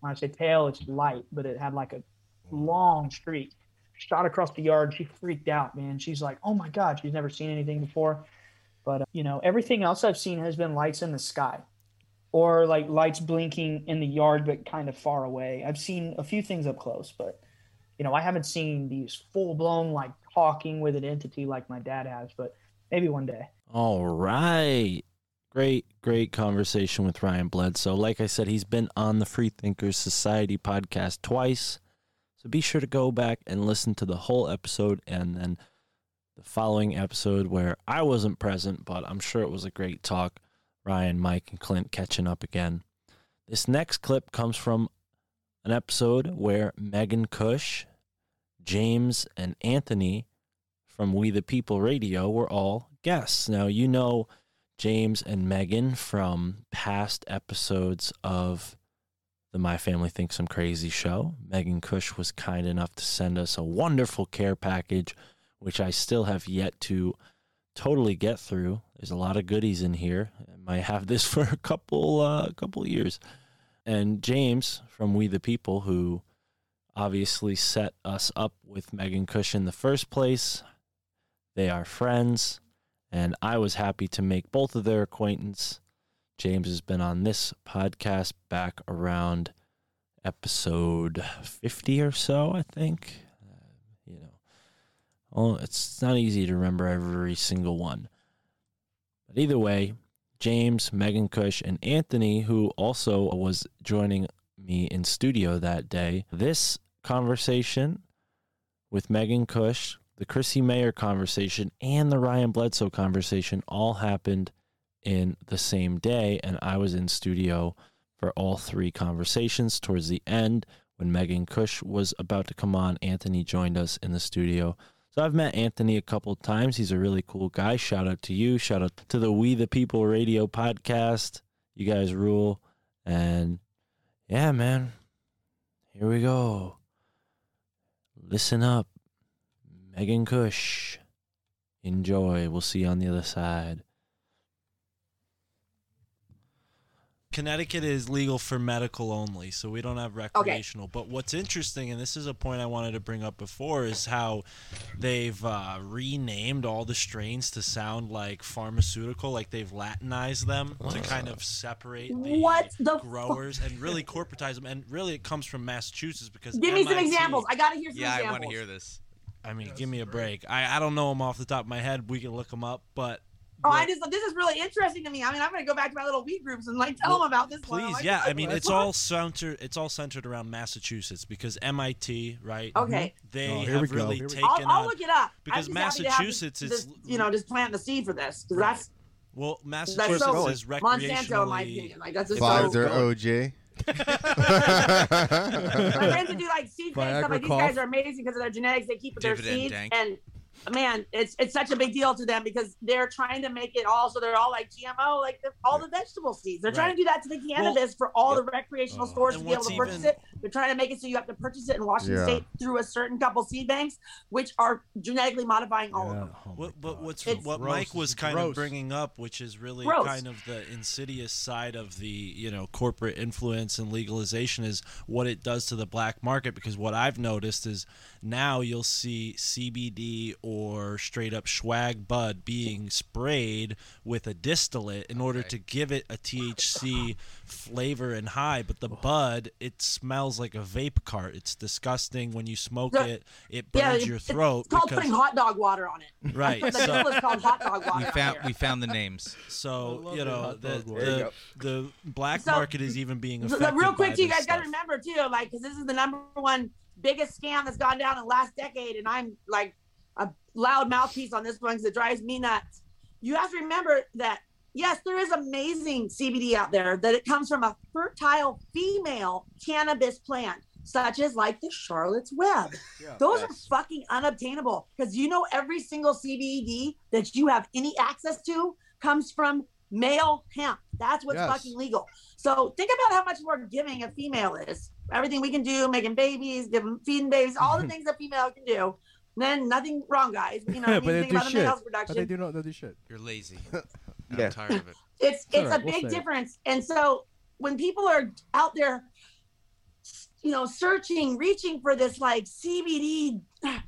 When I say tail, it's light, but it had like a long streak. Shot across the yard. She freaked out, man. She's like, "Oh my god!" She's never seen anything before. But uh, you know, everything else I've seen has been lights in the sky, or like lights blinking in the yard, but kind of far away. I've seen a few things up close, but you know, I haven't seen these full blown like talking with an entity like my dad has. But maybe one day. All right. Great, great conversation with Ryan Bledsoe. Like I said, he's been on the Free Thinkers Society podcast twice. So be sure to go back and listen to the whole episode and then the following episode where I wasn't present, but I'm sure it was a great talk. Ryan, Mike, and Clint catching up again. This next clip comes from an episode where Megan Kush, James, and Anthony from We the People Radio were all guests. Now, you know James and Megan from past episodes of the My Family Thinks I'm Crazy show. Megan Kush was kind enough to send us a wonderful care package, which I still have yet to totally get through. There's a lot of goodies in here. I might have this for a couple uh, couple years. And James from We the People, who obviously set us up with Megan Kush in the first place. They are friends, and I was happy to make both of their acquaintance. James has been on this podcast back around episode 50 or so, I think. Know, oh, it's not easy to remember every single one. But either way, James, Megan Kush, and Anthony, who also was joining me in studio that day, this conversation with Megan Kush, the Chrissie Mayr conversation, and the Ryan Bledsoe conversation all happened in the same day. And I was in studio for all three conversations. Towards the end, when Megan Kush was about to come on, Anthony joined us in the studio. So I've met Anthony a couple times. He's a really cool guy. Shout out to you. Shout out to the We the People radio podcast. You guys rule. And yeah, man, here we go. Listen up. Megan Kush. Enjoy. We'll see you on the other side. Connecticut is legal for medical only, so we don't have recreational. But what's interesting, and this is a point I wanted to bring up before, is how they've uh, renamed all the strains to sound like pharmaceutical, like they've Latinized them to kind of separate the, What the growers and really corporatize them. And really, it comes from Massachusetts because Give me some examples. I gotta hear some Yeah, I want to hear this. I mean, give me a break. I, I don't know them off the top of my head. We can look them up, but Oh, I just this is really interesting to me. I mean, I'm gonna go back to my little weed groups and like tell them about this. one. I'm please, like, yeah. I mean, it's fuck? all centered. It's all centered around Massachusetts because MIT, right? Okay. Mm-hmm. They Oh, have really go. taken I'll, I'll look it up because I'm just happy to have Massachusetts this, is this, you know just plant the seed for this because that's well, that's Massachusetts so is Monsanto in my opinion. Like that's just Pfizer, so. OJ. my friends that do like seed bank stuff, like these guys are amazing because of their genetics. They keep their seeds, dank. and man, it's it's such a big deal to them because they're trying to make it all so they're all like GMO, like the, all the vegetable seeds. They're trying to do that to the cannabis for all the recreational Oh. stores to be able to purchase even- it. They're trying to make it so you have to purchase it in Washington Yeah. State through a certain couple seed banks, which are genetically modifying all of them. Oh What, but what's It's what gross. Mike was It's kind of bringing up, which is really Gross. kind of the insidious side of the you know corporate influence and legalization, is what it does to the black market. Because what I've noticed is now you'll see CBD or straight up swag bud being sprayed with a distillate in order Okay. to give it a THC flavor and high. But the oh. bud, it smells like a vape cart. It's disgusting when you smoke Yeah. it. It Yeah, burns it- your throat. it's called because putting hot dog water on it. right. The So, is called hot dog water. We out found we found the names. so you know hot the dog you the, the black So- market is even being affected. the real quick, by you guys got to remember too, like, because this is the number one biggest scam that's gone down in the last decade, and I'm like a loud mouthpiece on this one because it drives me nuts. You have to remember that yes, there is amazing CBD out there that it comes from a fertile female cannabis plant, such as like the Charlotte's Web. Those are fucking unobtainable because you know every single CBD that you have any access to comes from male hemp. That's what's Yes. fucking legal. So think about how much more giving a female is. Everything we can do, making babies, giving, feeding babies, all the things a female can do. Then nothing wrong, guys. You know, what I but mean? they think do about the shit. male's But they do not they do shit. You're lazy. Yeah. I'm tired of it. It's It's it's right, a we'll big it. difference. And so when people are out there, you know, searching, reaching for this like CBD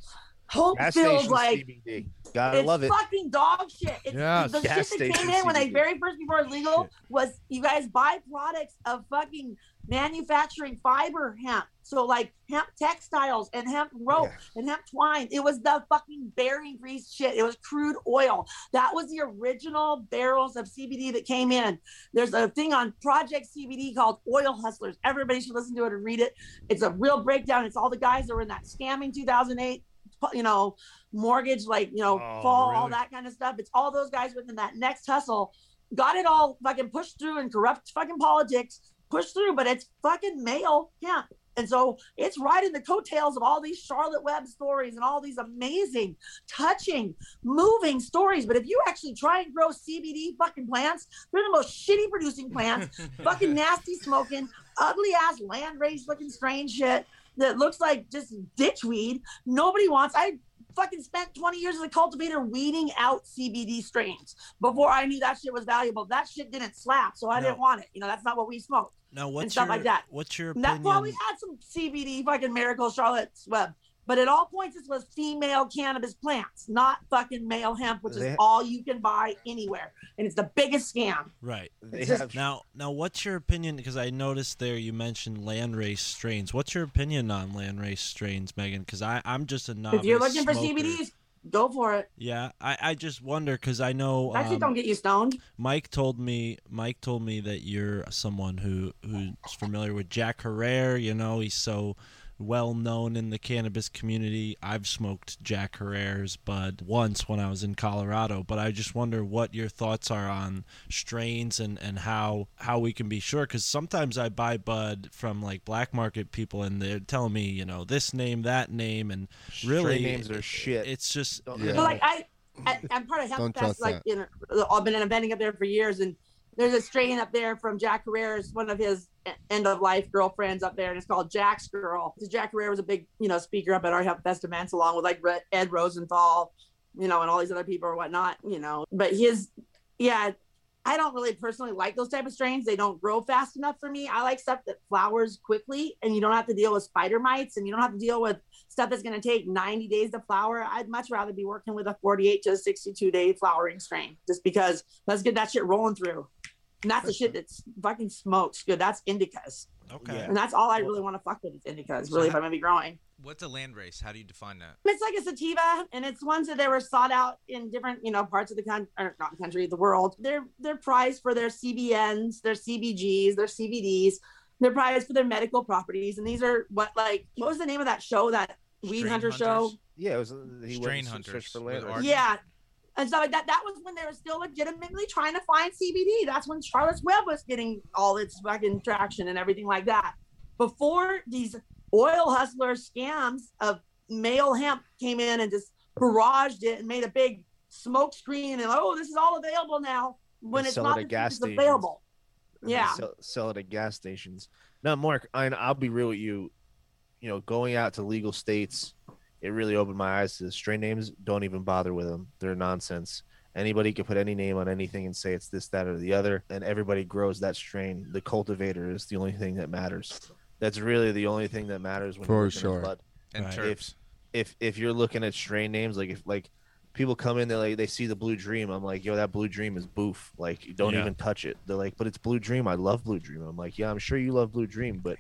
hope Gas filled like CBD. Gotta it's love it. fucking dog shit. It's, Yes. The Gas shit that came station in when they very first before it was legal was you guys buy products of fucking manufacturing fiber hemp. So like hemp textiles and hemp rope and hemp twine. It was the fucking bearing grease shit. It was crude oil. That was the original barrels of CBD that came in. There's a thing on Project CBD called Oil Hustlers. Everybody should listen to it and read it. It's a real breakdown. It's all the guys that were in that scamming 2008 you know, mortgage, like, you know, Oh, fall, all that kind of stuff. It's all those guys within that next hustle got it all fucking pushed through in corrupt fucking politics, pushed through, but it's fucking male hemp. And so it's riding the coattails of all these Charlotte Web stories and all these amazing, touching, moving stories. But if you actually try and grow CBD fucking plants, they're the most shitty producing plants, fucking nasty smoking, ugly ass landrace looking strange shit that looks like just ditch weed. Nobody wants. I fucking spent 20 years as a cultivator weeding out CBD strains before I knew that shit was valuable. That shit didn't slap, so I No. didn't want it. You know, that's not what we smoked. And what's stuff your like that. what's your And That's why we had some CBD fucking miracle Charlotte's Web. But at all points, this was female cannabis plants, not fucking male hemp, which They- is all you can buy anywhere. And it's the biggest scam. Right. Just- now, now, what's your opinion? Because I noticed there you mentioned landrace strains. What's your opinion on landrace strains, Megan? Because I I'm just a novice. if you're looking for. CBDs, go for it. Yeah, I, I just wonder because I know That shit um, don't get you stoned. Mike told me Mike told me that you're someone who who's familiar with Jack Herer. You know, he's so well known in the cannabis community. I've smoked Jack Herer's bud once when I was in Colorado, but I just wonder what your thoughts are on strains and and how how we can be sure because sometimes I buy bud from like black market people and they're telling me, you know, this name, that name and really names are shit. It's just But like I, I I'm part of Don't Hemp trust Fest. Like you know, I've been inventing up there for years, and there's a strain up there from Jack Herer's one of his end of life girlfriends up there, and it's called Jack's Girl. So Jack Herrera was a big you know speaker up at our Hemp Fest events, along with like Ed Rosenthal, you know, and all these other people or whatnot, you know. But his, yeah. I don't really personally like those type of strains. They don't grow fast enough for me. I like stuff that flowers quickly and you don't have to deal with spider mites and you don't have to deal with stuff that's going to take 90 days to flower. I'd much rather be working with a 48 to 62 day flowering strain just because let's get that shit rolling through. And that's the shit that's fucking smokes good. That's indicas. Okay. And that's all I really want to fuck with is indicas, really, if I'm going to be growing. What's a landrace? How do you define that? It's like a sativa, and it's ones that they were sought out in different, you know, parts of the country, or not the country, the world. They're they're prized for their CBNs, their CBGs, their CBDs. They're prized for their medical properties, and these are what like what was the name of that show? That weed Strain hunter show? Yeah, it was he Strain hunters for with land. Yeah. And stuff like that. That was when they were still legitimately trying to find CBD. That's when Charlotte's Web was getting all its fucking traction and everything like that. Before these oil hustler scams of male hemp came in and just barraged it and made a big smoke screen and oh, this is all available now when And it's not it gas it's available. Yeah. sell, sell it at gas stations. Now, Mark, I, I'll be real with you. You know, going out to legal states, it really opened my eyes to the strain names. Don't even bother with them; they're nonsense. Anybody can put any name on anything and say it's this, that, or the other, and everybody grows that strain. The cultivator is the only thing that matters. That's really the only thing that matters when For you're looking at sure. bud. And Right. If if if you're looking at strain names, like if like people come in, they like they see the blue dream. I'm like, yo, that blue dream is boof. Like, don't Yeah. even touch it. They're like, but it's blue dream. I love blue dream. I'm like, yeah, I'm sure you love blue dream, but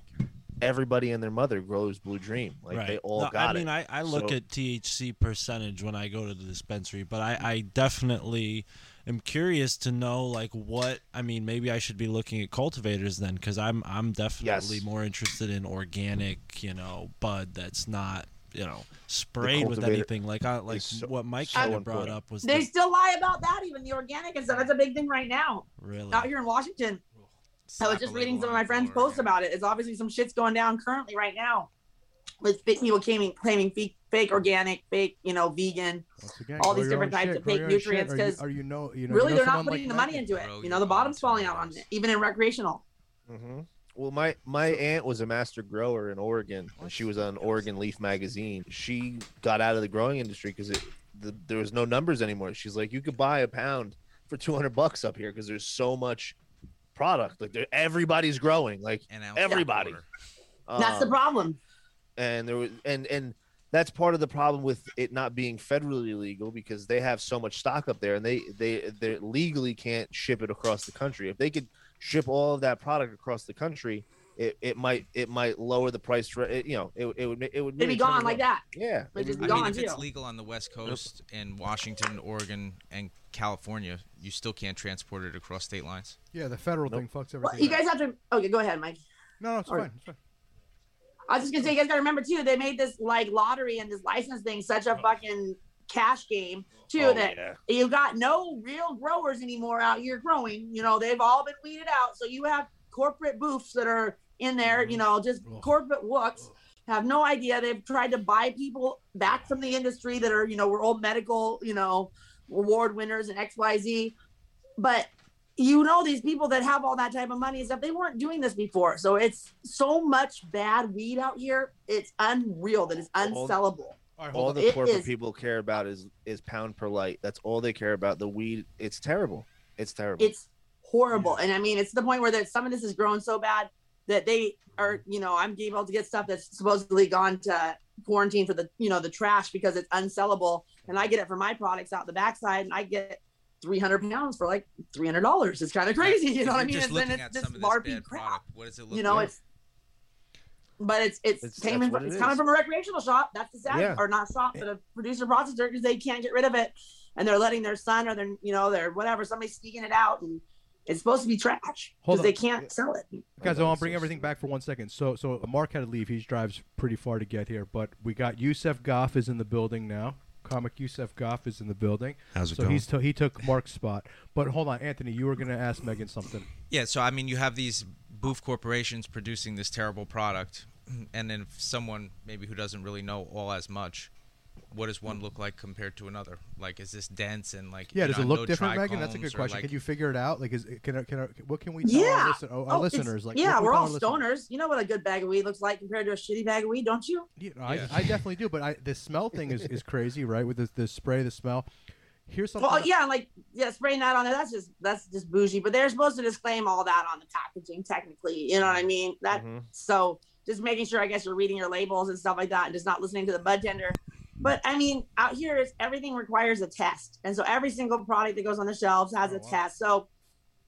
everybody and their mother grows blue dream. Like they all No, got I mean, it. I, I look So- at THC percentage when I go to the dispensary, but I, I definitely am curious to know like what I mean. Maybe I should be looking at cultivators then, because I'm I'm definitely Yes. more interested in organic, you know, bud that's not you know sprayed with anything. Like I like so- what Mike so kind of brought up was They the, still lie about that, even the organic and stuff. That's a big thing right now. really out here in Washington. I was just reading some of my friends' posts about it. It's obviously some shit's going down currently right now with people claiming claiming fake, fake organic, fake, you know, vegan, again, all these different types shit, of fake your own shit. nutrients Are you- because are you know- you know- you really know they're not putting like the that? money into it. Grow You know, the bottom's falling out on it, even in recreational. hmm Well, my my aunt was a master grower in Oregon, and she was on Oregon Leaf magazine. She got out of the growing industry because it the, there was no numbers anymore. She's like, you could buy a pound for two hundred bucks up here because there's so much product. Like everybody's growing, like An ounce of everybody. water. That's the Um, problem. and there was and and that's part of the problem with it not being federally legal because they have so much stock up there and they they they legally can't ship it across the country if they could ship all of that product across the country it, it might it might lower the price for it you know it, it would it would be gone like on. that. yeah They'd just I be mean, if it's legal on the West Coast in Washington, Oregon, and California, you still can't transport it across state lines. Yeah, the federal thing fucks everything. Well, you up. guys have to. Okay, go ahead, Mike. No, no, it's Or- fine. It's fine. I was just gonna say, you guys gotta remember too. They made this like lottery and this license thing such a oh. fucking cash game too Oh, that yeah. you got no real growers anymore out here growing. You know, they've all been weeded out. So you have corporate booths that are in there, Mm-hmm. you know, just corporate wooks have no idea. They've tried to buy people back from the industry that are, you know, we're all medical, you know, award winners and XYZ. But you know, these people that have all that type of money and stuff, they weren't doing this before. So it's so much bad weed out here. It's unreal that it's unsellable. all the It corporate is- people care about is is pound per light. That's all they care about. The weed, it's terrible. It's terrible. It's horrible. And I mean, it's the point where that some of this is grown so bad that they are, you know, I'm able to get stuff that's supposedly gone to quarantine for the, you know, the trash because it's unsellable. And I get it for my products out the backside and I get 300 pounds for like $300. It's kind of crazy. You know what I mean? Just And looking then at it's this some of this bad crap. product. What does it look You know, like? it's, but it's, it's, It's- came that's in, what it it's coming from a recreational shop. That's the sad, Yeah. or not shop, but a producer processor because they can't get rid of it. And they're letting their son or their, you know, their whatever, somebody sneaking it out. And it's supposed to be trash because they can't sell it. Guys, I want to bring everything back for one second. So, so Mark had to leave. He drives pretty far to get here, but we got Yusef Goff is in the building now. Comic Yusef Goff is in the building. How's it so going? he's t- he took Mark's spot. But hold on, Anthony, you were going to ask Megan something. Yeah, so I mean, you have these booth corporations producing this terrible product, and then someone maybe who doesn't really know all as much, what does one look like compared to another? Like, is this dense and like? Yeah, does know, it look no different, Megan? That's a good question. like- Can you figure it out? Like, is can I, can I, what can we tell Yeah. our, listen, our Oh, listeners? Like, yeah, we we're all stoners. You know what a good bag of weed looks like compared to a shitty bag of weed, don't you? You know, I, I definitely do, but I, the smell thing is, is crazy, right? With the, the spray, the smell. Here's something. Well, that- yeah, like yeah, spraying that on there. That's just that's just bougie. But they're supposed to disclaim all that on the packaging, technically. You know what I mean? That Mm-hmm. so just making sure, I guess, you're reading your labels and stuff like that, and just not listening to the bud tender. But I mean, out here, is everything requires a test, and so every single product that goes on the shelves has a test. So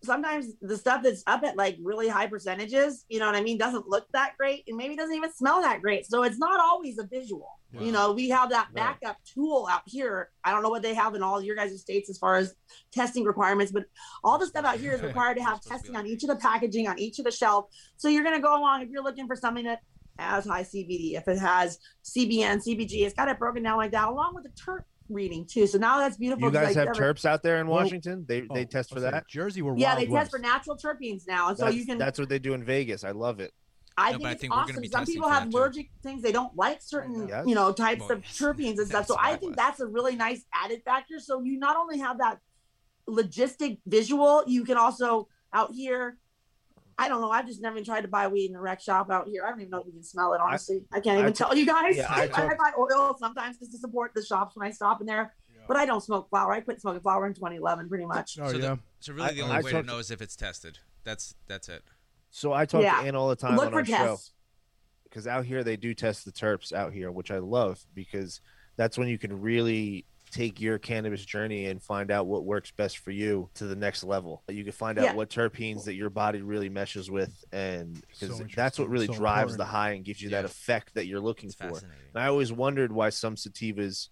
sometimes the stuff that's up at like really high percentages, you know what I mean, doesn't look that great, and maybe doesn't even smell that great. So it's not always a visual. You know, we have that backup tool out here. I don't know what they have in all your guys' states as far as testing requirements, but all the stuff out here is required to have testing on each of the packaging, on each of the shelf. So you're going to go along if you're looking for something that has high CBD, if it has CBN, CBG, it's got it broken down like that, along with the terp reading too. So now that's beautiful. You guys I have never- terps out there in Well- Washington? They they oh, test for I was that. Jersey were Yeah, Wild they test West. for natural terpenes now, and so that's, you can. that's what they do in Vegas. I love it. I No, think but I it's think we're awesome. Some people have that, too. allergic things; they don't like certain, Yes. you know, types Well, of terpenes and stuff. So I think West. that's a really nice added factor. So you not only have that logistic visual, you can also out here. I don't know. I've just never even tried to buy weed in a rec shop out here. I don't even know if you can smell it. Honestly, I, can't even took- tell you guys. yeah, I, I I, buy oil sometimes just to support the shops when I stop in there. But I don't smoke flower. I quit smoking flower in 2011, pretty much. Oh so, yeah. the, so really, I- the only I way to know is if it's tested. That's that's it. So I talk Yeah. to Ann all the time Look on for our show because out here they do test the terps out here, which I love because that's when you can really take your cannabis journey and find out what works best for you to the next level. You can find out Yeah. what terpenes that your body really meshes with, and because So that's what really so drives the high and gives you that effect that you're looking It's for. And I always wondered why some sativas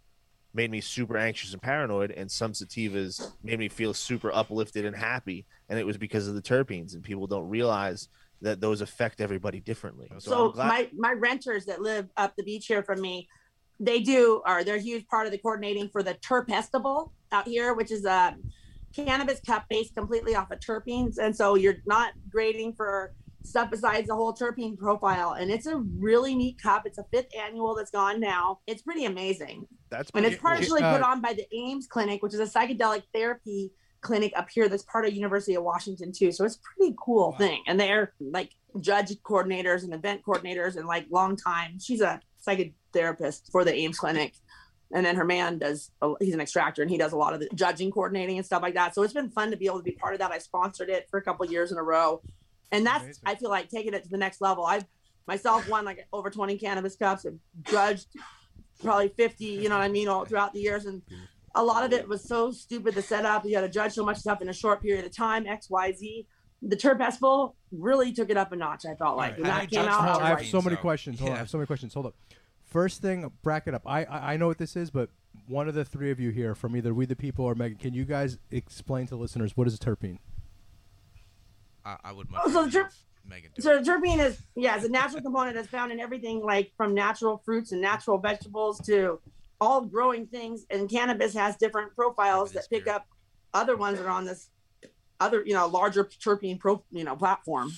made me super anxious and paranoid, and some sativas made me feel super uplifted and happy. And it was because of the terpenes, and people don't realize that those affect everybody differently. So, So glad- my my renters that live up the beach here from me, they do are they're a huge part of the coordinating for the Terp Festival out here, which is a cannabis cup based completely off of terpenes, and so you're not grading for stuff besides the whole terpene profile. And it's a really neat cup. It's a fifth annual that's gone now. It's pretty amazing. that's And it's pretty cool. partially Uh, put on by the Ames Clinic, which is a psychedelic therapy clinic up here that's part of University of Washington too. So it's a pretty cool thing. And they're like judge coordinators and event coordinators and like long time. She's a psychotherapist for the Ames Clinic. And then her man does, he's an extractor and he does a lot of the judging coordinating and stuff like that. So it's been fun to be able to be part of that. I sponsored it for a couple years in a row. And that's, Amazing. I feel like taking it to the next level. I've myself won like over 20 cannabis cups and judged probably 50, you know what I mean, all throughout the years. And a lot of it was so stupid to set up. You had to judge so much stuff in a short period of time, X, Y, Z. The Terp Festival really took it up a notch, I felt like. Right. When that do came out, I Hold was on, I have like, so many so- questions. Hold on, I have so many questions. Hold up. First thing, bracket up. I, I I know what this is, but one of the three of you here, from either We the People or Megan, can you guys explain to listeners what is a terpene? I, I would much Oh, so the have Megan So it. the terpene is yeah, it's a natural component that's found in everything like from natural fruits and natural vegetables to all growing things. And cannabis has different profiles that pick up other ones that are on this other, you know, larger terpene pro, you know, platform.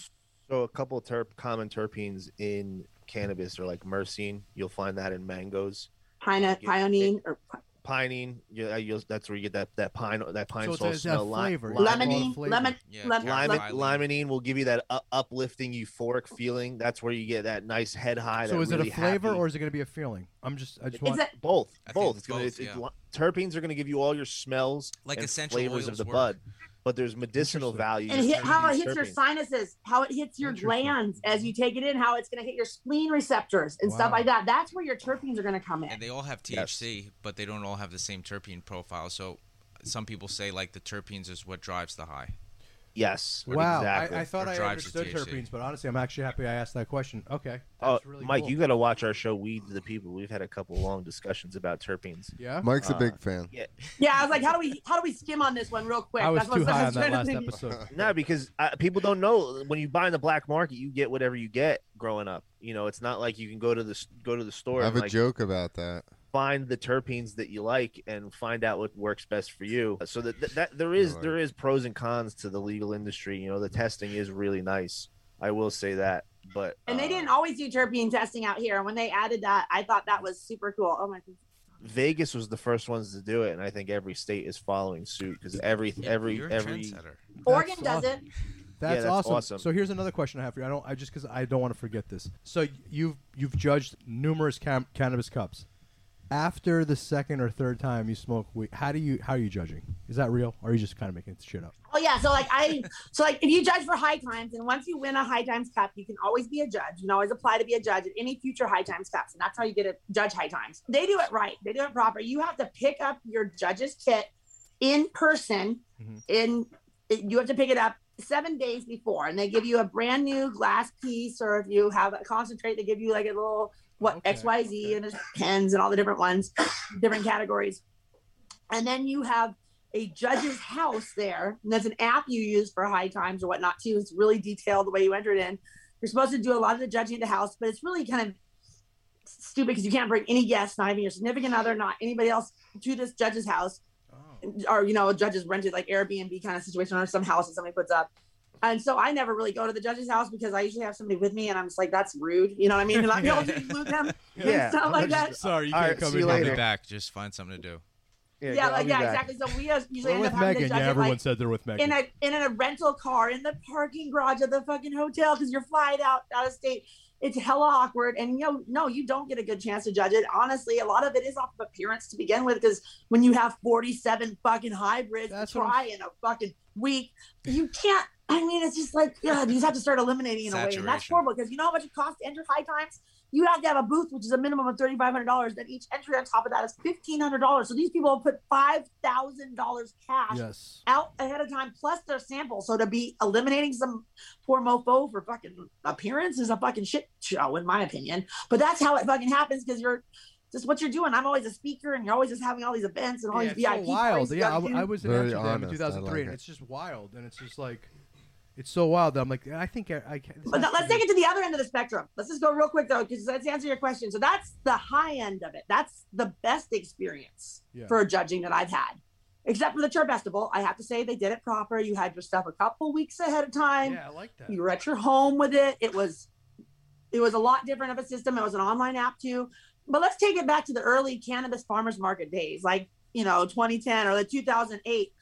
So a couple of terp- common terpenes in cannabis are like myrcene. You'll find that in mangoes. Pine, pionine, or Pinene, yeah, uh, you'll, that's where you get that that pine that pine So it's sol a- it's a smell. Li- flavor. li- lemonine, flavor. lemon, Yeah, lem- Lime- Lime, lem- limonene will give you that u- uplifting, euphoric feeling. That's where you get that nice head high. So that is really it a flavor happy- or is it going to be a feeling? I'm just I just want it both? I Both. it's It's gonna, both, it's, it's yeah. li- terpenes are going to give you all your smells, Like and essential flavors of the work. bud. But there's medicinal value. and hit, how it these hits your sinuses, how it hits your glands as you take it in, how it's going to hit your spleen receptors and stuff like that. That's where your terpenes are going to come in. And they all have Yes. THC, but they don't all have the same terpene profile. So some people say like the terpenes is what drives the high. Yes. Wow, Exactly. I, I thought Or I understood terpenes, but honestly, I'm actually happy I asked that question. Okay, Oh, that's really Mike, cool. you got to watch our show, Weed to the People. We've had a couple long discussions about terpenes. yeah. Mike's a Uh, big fan. Yeah, Yeah, I was like, how do we how do we skim on this one real quick? I was That's what too high on that last think. episode. no, because uh, people don't know when you buy in the black market, you get whatever you get growing up. You know, it's not like you can go to the go to the store I have and a like joke about that. Find the terpenes that you like and find out what works best for you. So that that, that there is Right. there is pros and cons to the legal industry. You know, the testing is really nice. I will say that, but And they uh, didn't always do terpene testing out here. And when they added that, I thought that was super cool. Oh my goodness. Vegas was the first ones to do it, and I think every state is following suit because every every every trendsetter. Oregon That's does it. That's, that's awesome. awesome. So here's another question I have for you. I don't. I just because I don't want to forget this. So you've you've judged numerous cam- cannabis cups. After the second or third time you smoke weed, how do you how are you judging? Is that real, or are you just kind of making it shit up? Oh yeah, so like I, so like if you judge for high times, and once you win a high times cup, you can always be a judge. You can always apply to be a judge at any future high times cups, and that's how you get a judge high times. They do it right. They do it proper. You have to pick up your judge's kit in person. Mhm. In you have to pick it up seven days before, and they give you a brand new glass piece, or if you have a concentrate, they give you like a little what Okay, X Y Z and there's pens and all the different ones, different categories, and then you have a judge's house there. And there's an app you use for high times or whatnot too. It's really detailed the way you enter it in. You're supposed to do a lot of the judging at the house, but it's really kind of stupid because you can't bring any guests, not even your significant other, not anybody else to this judge's house. Oh. Or, you know, judges rented like Airbnb kind of situation or some house that somebody puts up. And so I never really go to the judge's house because I usually have somebody with me and I'm just like, that's rude. You know what I mean? And I'm able to include them Yeah. and stuff like that. Sorry, you All can't right, come see in you I'll be later. back. Just find something to do. Yeah, go- I'll like, yeah, exactly. So we usually We're end with up having to Megan. judge Yeah, everyone like, said they're with Megan. in a in a rental car in the parking garage of the fucking hotel because you're flying out out of state. It's hella awkward, and you know, no, you don't get a good chance to judge it. Honestly, a lot of it is off of appearance to begin with, because when you have 47 fucking hybrids That's to what try in a fucking week, you can't. I mean, it's just like, yeah, you just have to start eliminating in a way, and that's horrible because you know how much it costs to enter high times. You have to have a booth, which is a minimum of thirty five hundred dollars. Then each entry on top of that is fifteen hundred dollars. So these people have put five thousand dollars cash Yes. out ahead of time plus their sample. So to be eliminating some poor mofo for fucking appearance is a fucking shit show, in my opinion. But that's how it fucking happens because you're just what you're doing. I'm always a speaker and you're always just having all these events and all Yeah, these it's so VIP wild. Yeah, I, gotta w- do. I was in Very Amsterdam in honest. I 2003, like and it's just wild, and it's just like, it's so wild that I'm like, I think I. I can- But let's take it to the other end of the spectrum. Let's just go real quick though, because let's answer your question. So that's the high end of it. That's the best experience Yeah. for judging that I've had. Except for the Terp Festival, I have to say they did it proper. You had your stuff a couple weeks ahead of time. Yeah, I like that. You were at your home with it. It was it was a lot different of a system. It was an online app too. But let's take it back to the early cannabis farmers market days, like you know, 2010 or the 2008,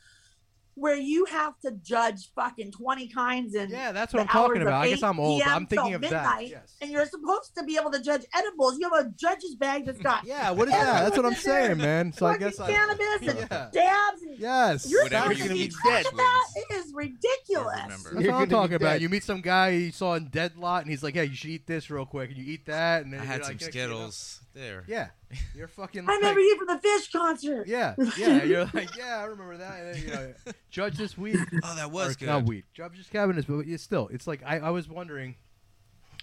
where you have to judge fucking 20 kinds and Yeah, that's what I'm talking about. I guess I'm old, but I'm thinking till of that. midnight, Yes. And you're supposed to be able to judge edibles. You have a judge's bag that's got Yeah, what is that? That's what I'm saying, man. So I fucking guess I. cannabis and Yeah. dabs. And Yes. you're Whatever supposed you to be eat dead. next That wins. ridiculous. That's You're what I'm gonna talking about. You meet some guy you saw in Dead Lot, and he's like, "Yeah, you should eat this real quick," and you eat that, and then I had like, some "Yeah, you know." Skittles. There. Yeah, you're fucking. I remember you from the Phish concert. Yeah, yeah. You're like, yeah, I remember that. And then, you know, judge this weed. Oh, that was or, good. Not weed. Judge this cabinets, but it's still. It's like I, I was wondering.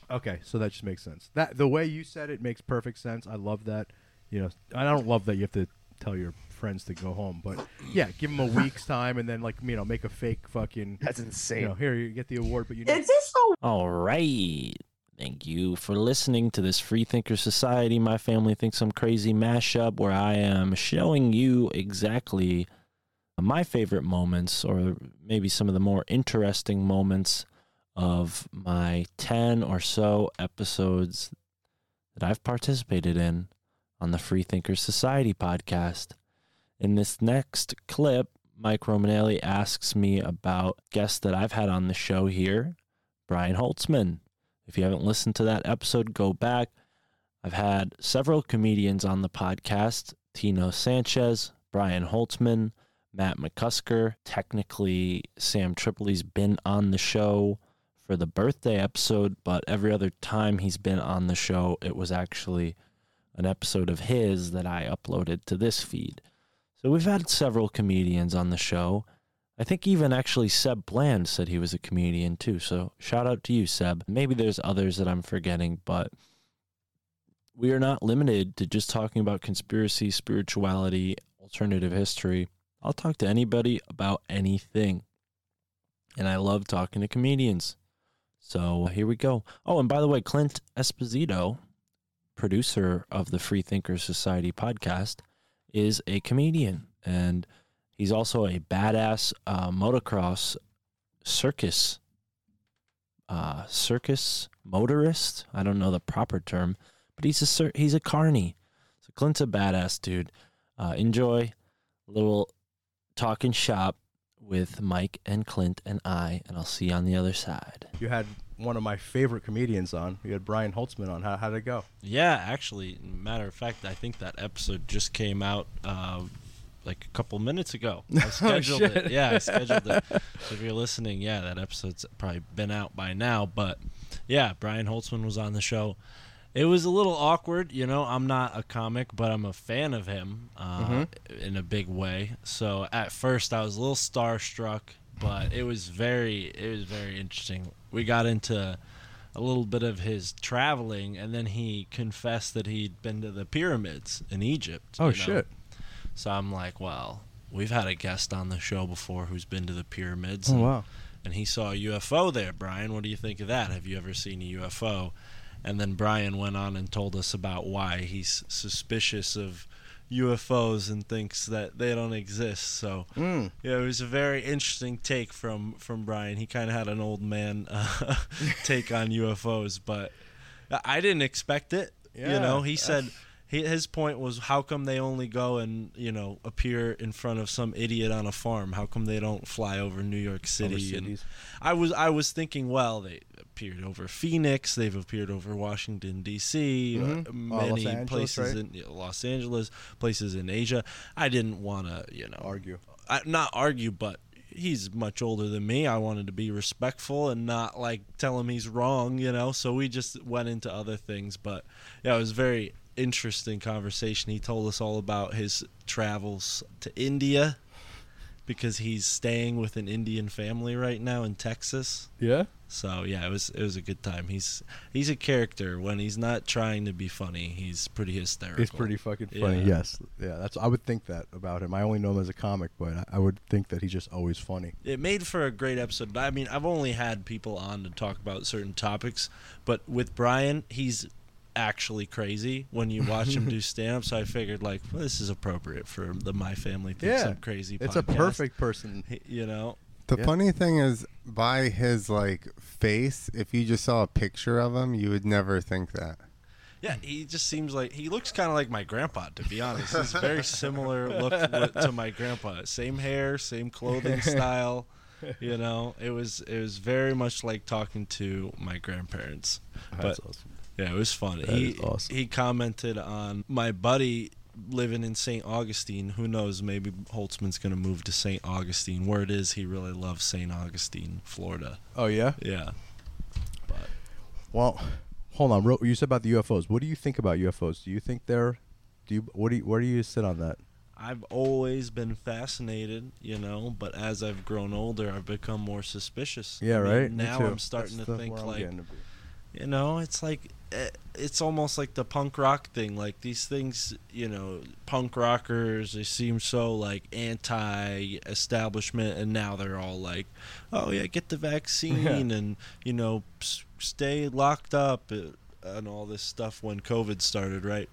Okay, so that just makes sense. That the way you said it makes perfect sense. I love that. You know, I don't love that you have to tell your friends to go home, but yeah, give them a week's time and then like you know make a fake fucking. That's insane. You know, here you get the award, but you. Need it's just so All right. Thank you for listening to this Free Thinker Society. My family thinks I'm crazy mashup where I am showing you exactly my favorite moments or maybe some of the more interesting moments of my 10 or so episodes that I've participated in on the Freethinkers Society podcast. In this next clip, Mike Romanelli asks me about guests that I've had on the show here, Brian Holtzman. If you haven't listened to that episode, go back. I've had several comedians on the podcast Tino Sanchez, Brian Holtzman, Matt McCusker. Technically, Sam Tripoli's been on the show for the birthday episode, but every other time he's been on the show, it was actually an episode of his that I uploaded to this feed. So we've had several comedians on the show. I think even actually Seb Bland said he was a comedian too. So shout out to you, Seb. Maybe there's others that I'm forgetting, but we are not limited to just talking about conspiracy, spirituality, alternative history. I'll talk to anybody about anything. And I love talking to comedians. So here we go. Oh, and by the way, Clint Esposito, producer of the Free Thinkers Society podcast, is a comedian. And he's also a badass uh, motocross circus uh, circus motorist. I don't know the proper term, but he's a cir- he's a carny. So Clint's a badass dude. Uh, enjoy a little talking shop with Mike and Clint and I, and I'll see you on the other side. You had one of my favorite comedians on. You had Brian Holtzman on. How how'd it go? Yeah, actually, matter of fact, I think that episode just came out uh, like a couple minutes ago. I Oh, scheduled shit. it. Yeah, I scheduled it. So if you're listening, yeah, that episode's probably been out by now. But yeah, Brian Holtzman was on the show. It was a little awkward, you know. I'm not a comic, but I'm a fan of him uh, Mhm. in a big way. So at first, I was a little starstruck, but it was very, it was very interesting. We got into a little bit of his traveling, and then he confessed that he'd been to the pyramids in Egypt. Oh, you know? shit. So I'm like, well, we've had a guest on the show before who's been to the pyramids. Oh, and, wow. And he saw a UFO there, Brian. What do you think of that? Have you ever seen a UFO? And then Brian went on and told us about why he's suspicious of UFOs and thinks that they don't exist. So Mm. yeah, it was a very interesting take from from Brian. He kind of had an old man uh, take on UFOs, but I didn't expect it. you know, he said he, his point was how come they only go and you know appear in front of some idiot on a farm? How come they don't fly over New York City? and. I was I was thinking, well, they appeared over Phoenix, they've appeared over Washington D.C., uh, Mhm. Oh, Los many Angeles, places right? in yeah, Los Angeles, places in Asia. I didn't want to, you know, argue. I, not argue, but he's much older than me. I wanted to be respectful and not like tell him he's wrong, you know. So we just went into other things, but yeah, it was very interesting conversation. He told us all about his travels to India because he's staying with an Indian family right now in Texas. Yeah. So yeah, it was it was a good time. He's he's a character when he's not trying to be funny. He's pretty hysterical. He's pretty fucking funny. Yeah. Yes. Yeah. That's. I would think that about him. I only know him as a comic, but I, I would think that he's just always funny. It made for a great episode. I mean, I've only had people on to talk about certain topics, but with Brian, he's actually crazy when you watch him do stand up. So I figured, like, well, this is appropriate for the My Family Thinks Yeah. I'm Crazy It's a perfect person. You know? The Yeah. funny thing is, by his like face, if you just saw a picture of him, you would never think that. Yeah, he just seems like he looks kind of like my grandpa. To be honest, he's very similar look to my grandpa. Same hair, same clothing style. You know, it was it was very much like talking to my grandparents. That's but awesome. Yeah, it was fun. That he awesome. he commented on my buddy living in St. Augustine. Who knows? Maybe Holtzman's gonna move to St. Augustine. Word is he really loves St. Augustine, Florida. Oh yeah. Yeah. But. Well, hold on. You said about the UFOs. What do you think about UFOs? Do you think they're? Do you? What do you? Where do you sit on that? I've always been fascinated, you know, but as I've grown older, I've become more suspicious. Yeah, I mean, right? Now. I'm starting That's to think like, to you know, it's like it's almost like the punk rock thing. Like these things, you know, punk rockers they seem so like anti-establishment, and now they're all like, oh yeah, get the vaccine, and you know, stay locked up, uh, and all this stuff when COVID started, right?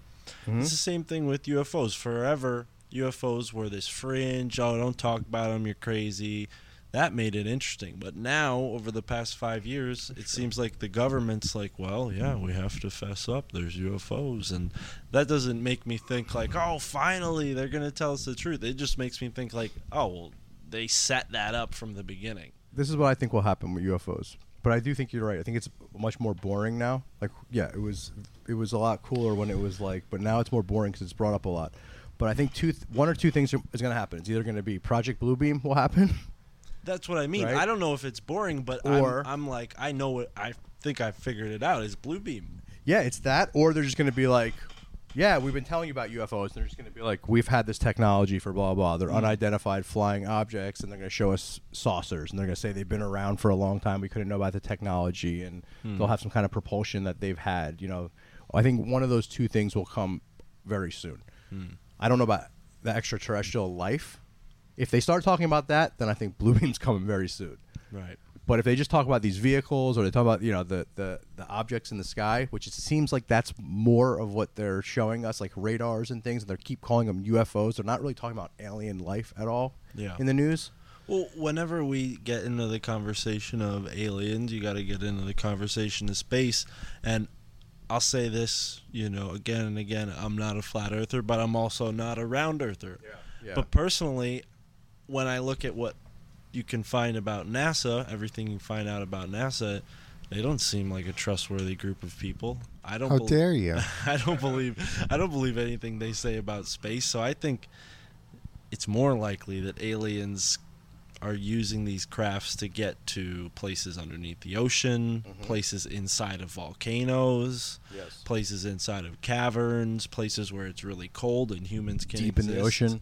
Mhm. It's the same thing with UFOs. Forever, UFOs were this fringe. Oh, don't talk about them. You're crazy. That made it interesting. But now, over the past five years, it seems like the government's like, well, yeah, we have to fess up. There's UFOs, and that doesn't make me think like, oh, finally they're gonna tell us the truth. It just makes me think like, oh, well, they set that up from the beginning. This is what I think will happen with UFOs. But I do think you're right. I think it's much more boring now. Like, yeah, it was it was a lot cooler when it was like, but now it's more boring because it's brought up a lot. But I think two, th- one or two things are, is going to happen. It's either going to be Project Bluebeam will happen. That's what I mean. Right? I don't know if it's boring, but Or- I'm, I'm like, I know it. I think I figured it out. It's Blue Beam. yeah, it's that, or they're just going to be like, yeah, we've been telling you about UFOs. And They're just going to be like, we've had this technology for blah blah. They're Mm. unidentified flying objects, and they're going to show us saucers, and they're going to say they've been around for a long time. We couldn't know about the technology, and Hmm. they'll have some kind of propulsion that they've had. You know, I think one of those two things will come very soon. Hmm. I don't know about the extraterrestrial life. If they start talking about that, then I think Bluebeam's coming very soon. Right. But if they just talk about these vehicles or they talk about you know the, the the objects in the sky, which it seems like that's more of what they're showing us, like radars and things, and they keep calling them UFOs. They're not really talking about alien life at all. Yeah. In the news. Well, whenever we get into the conversation of aliens, you got to get into the conversation of space. And I'll say this, you know, again and again, I'm not a flat earther, but I'm also not a round earther. Yeah. But personally, when I look at what you can find about NASA, everything you find out about NASA, they don't seem like a trustworthy group of people. I don't How bel- dare you. I don't believe I don't believe anything they say about space. So I think it's more likely that aliens are using these crafts to get to places underneath the ocean, mm-hmm. places inside of volcanoes, Yes. places inside of caverns, places where it's really cold and humans can Deep in the ocean.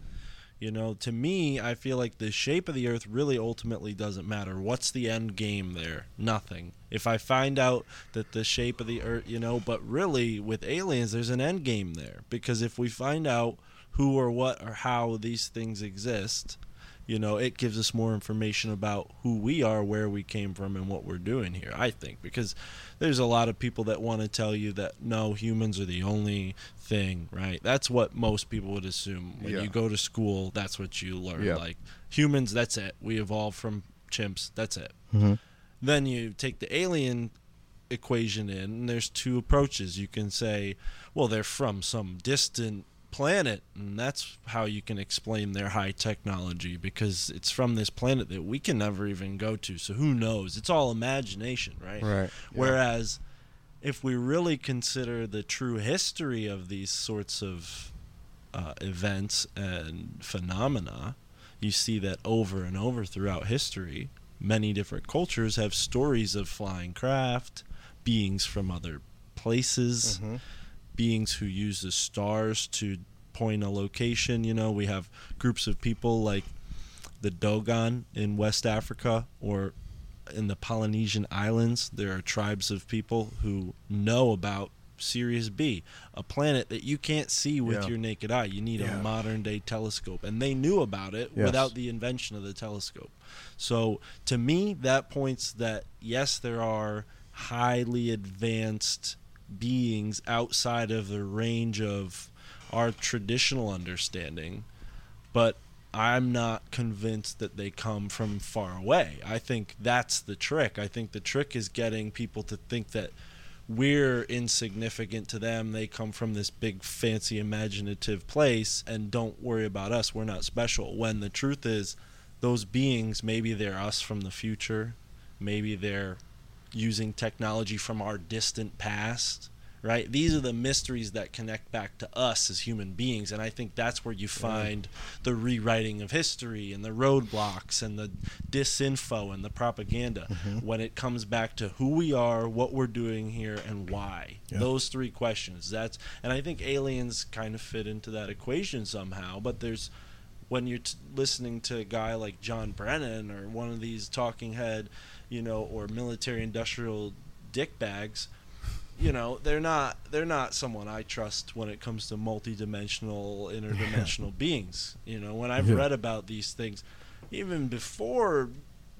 You know, to me, I feel like the shape of the earth really ultimately doesn't matter. What's the end game there? Nothing. If I find out that the shape of the earth, you know, but really with aliens, there's an end game there. Because if we find out who or what or how these things exist, you know, it gives us more information about who we are, where we came from, and what we're doing here, I think. Because there's a lot of people that want to tell you that no, humans are the only thing, right? That's what most people would assume. When Yeah. you go to school, that's what you learn. Yeah. Like humans, that's it. We evolved from chimps, that's it. Mhm. Then you take the alien equation in, and there's two approaches. You can say, well, they're from some distant planet, and that's how you can explain their high technology because it's from this planet that we can never even go to. So who knows? It's all imagination, right? Right. Yeah. If we really consider the true history of these sorts of uh, events and phenomena, you see that over and over throughout history, many different cultures have stories of flying craft, beings from other places, Mhm. beings who use the stars to point a location. You know, we have groups of people like the Dogon in West Africa or in the Polynesian Islands. There are tribes of people who know about Sirius B, a planet that you can't see with Yeah. your naked eye. You need Yeah. a modern day telescope. And they knew about it Yes. without the invention of the telescope. So to me, that points that yes, there are highly advanced beings outside of the range of our traditional understanding, but I'm not convinced that they come from far away. I think that's the trick. I think the trick is getting people to think that we're insignificant to them. They come from this big, fancy, imaginative place and don't worry about us. We're not special. When the truth is, those beings, maybe they're us from the future, maybe they're using technology from our distant past right these are the mysteries that connect back to us as human beings and i think that's where you find the rewriting of history and the roadblocks and the disinfo and the propaganda Mhm. when it comes back to who we are what we're doing here and why Yeah. those three questions that's and i think aliens kind of fit into that equation somehow but there's when you're t- listening to a guy like John Brennan or one of these talking head, you know, or military industrial dickbags, you know, they're not they're not someone I trust when it comes to multidimensional, interdimensional beings. You know, when I've Yeah. read about these things, even before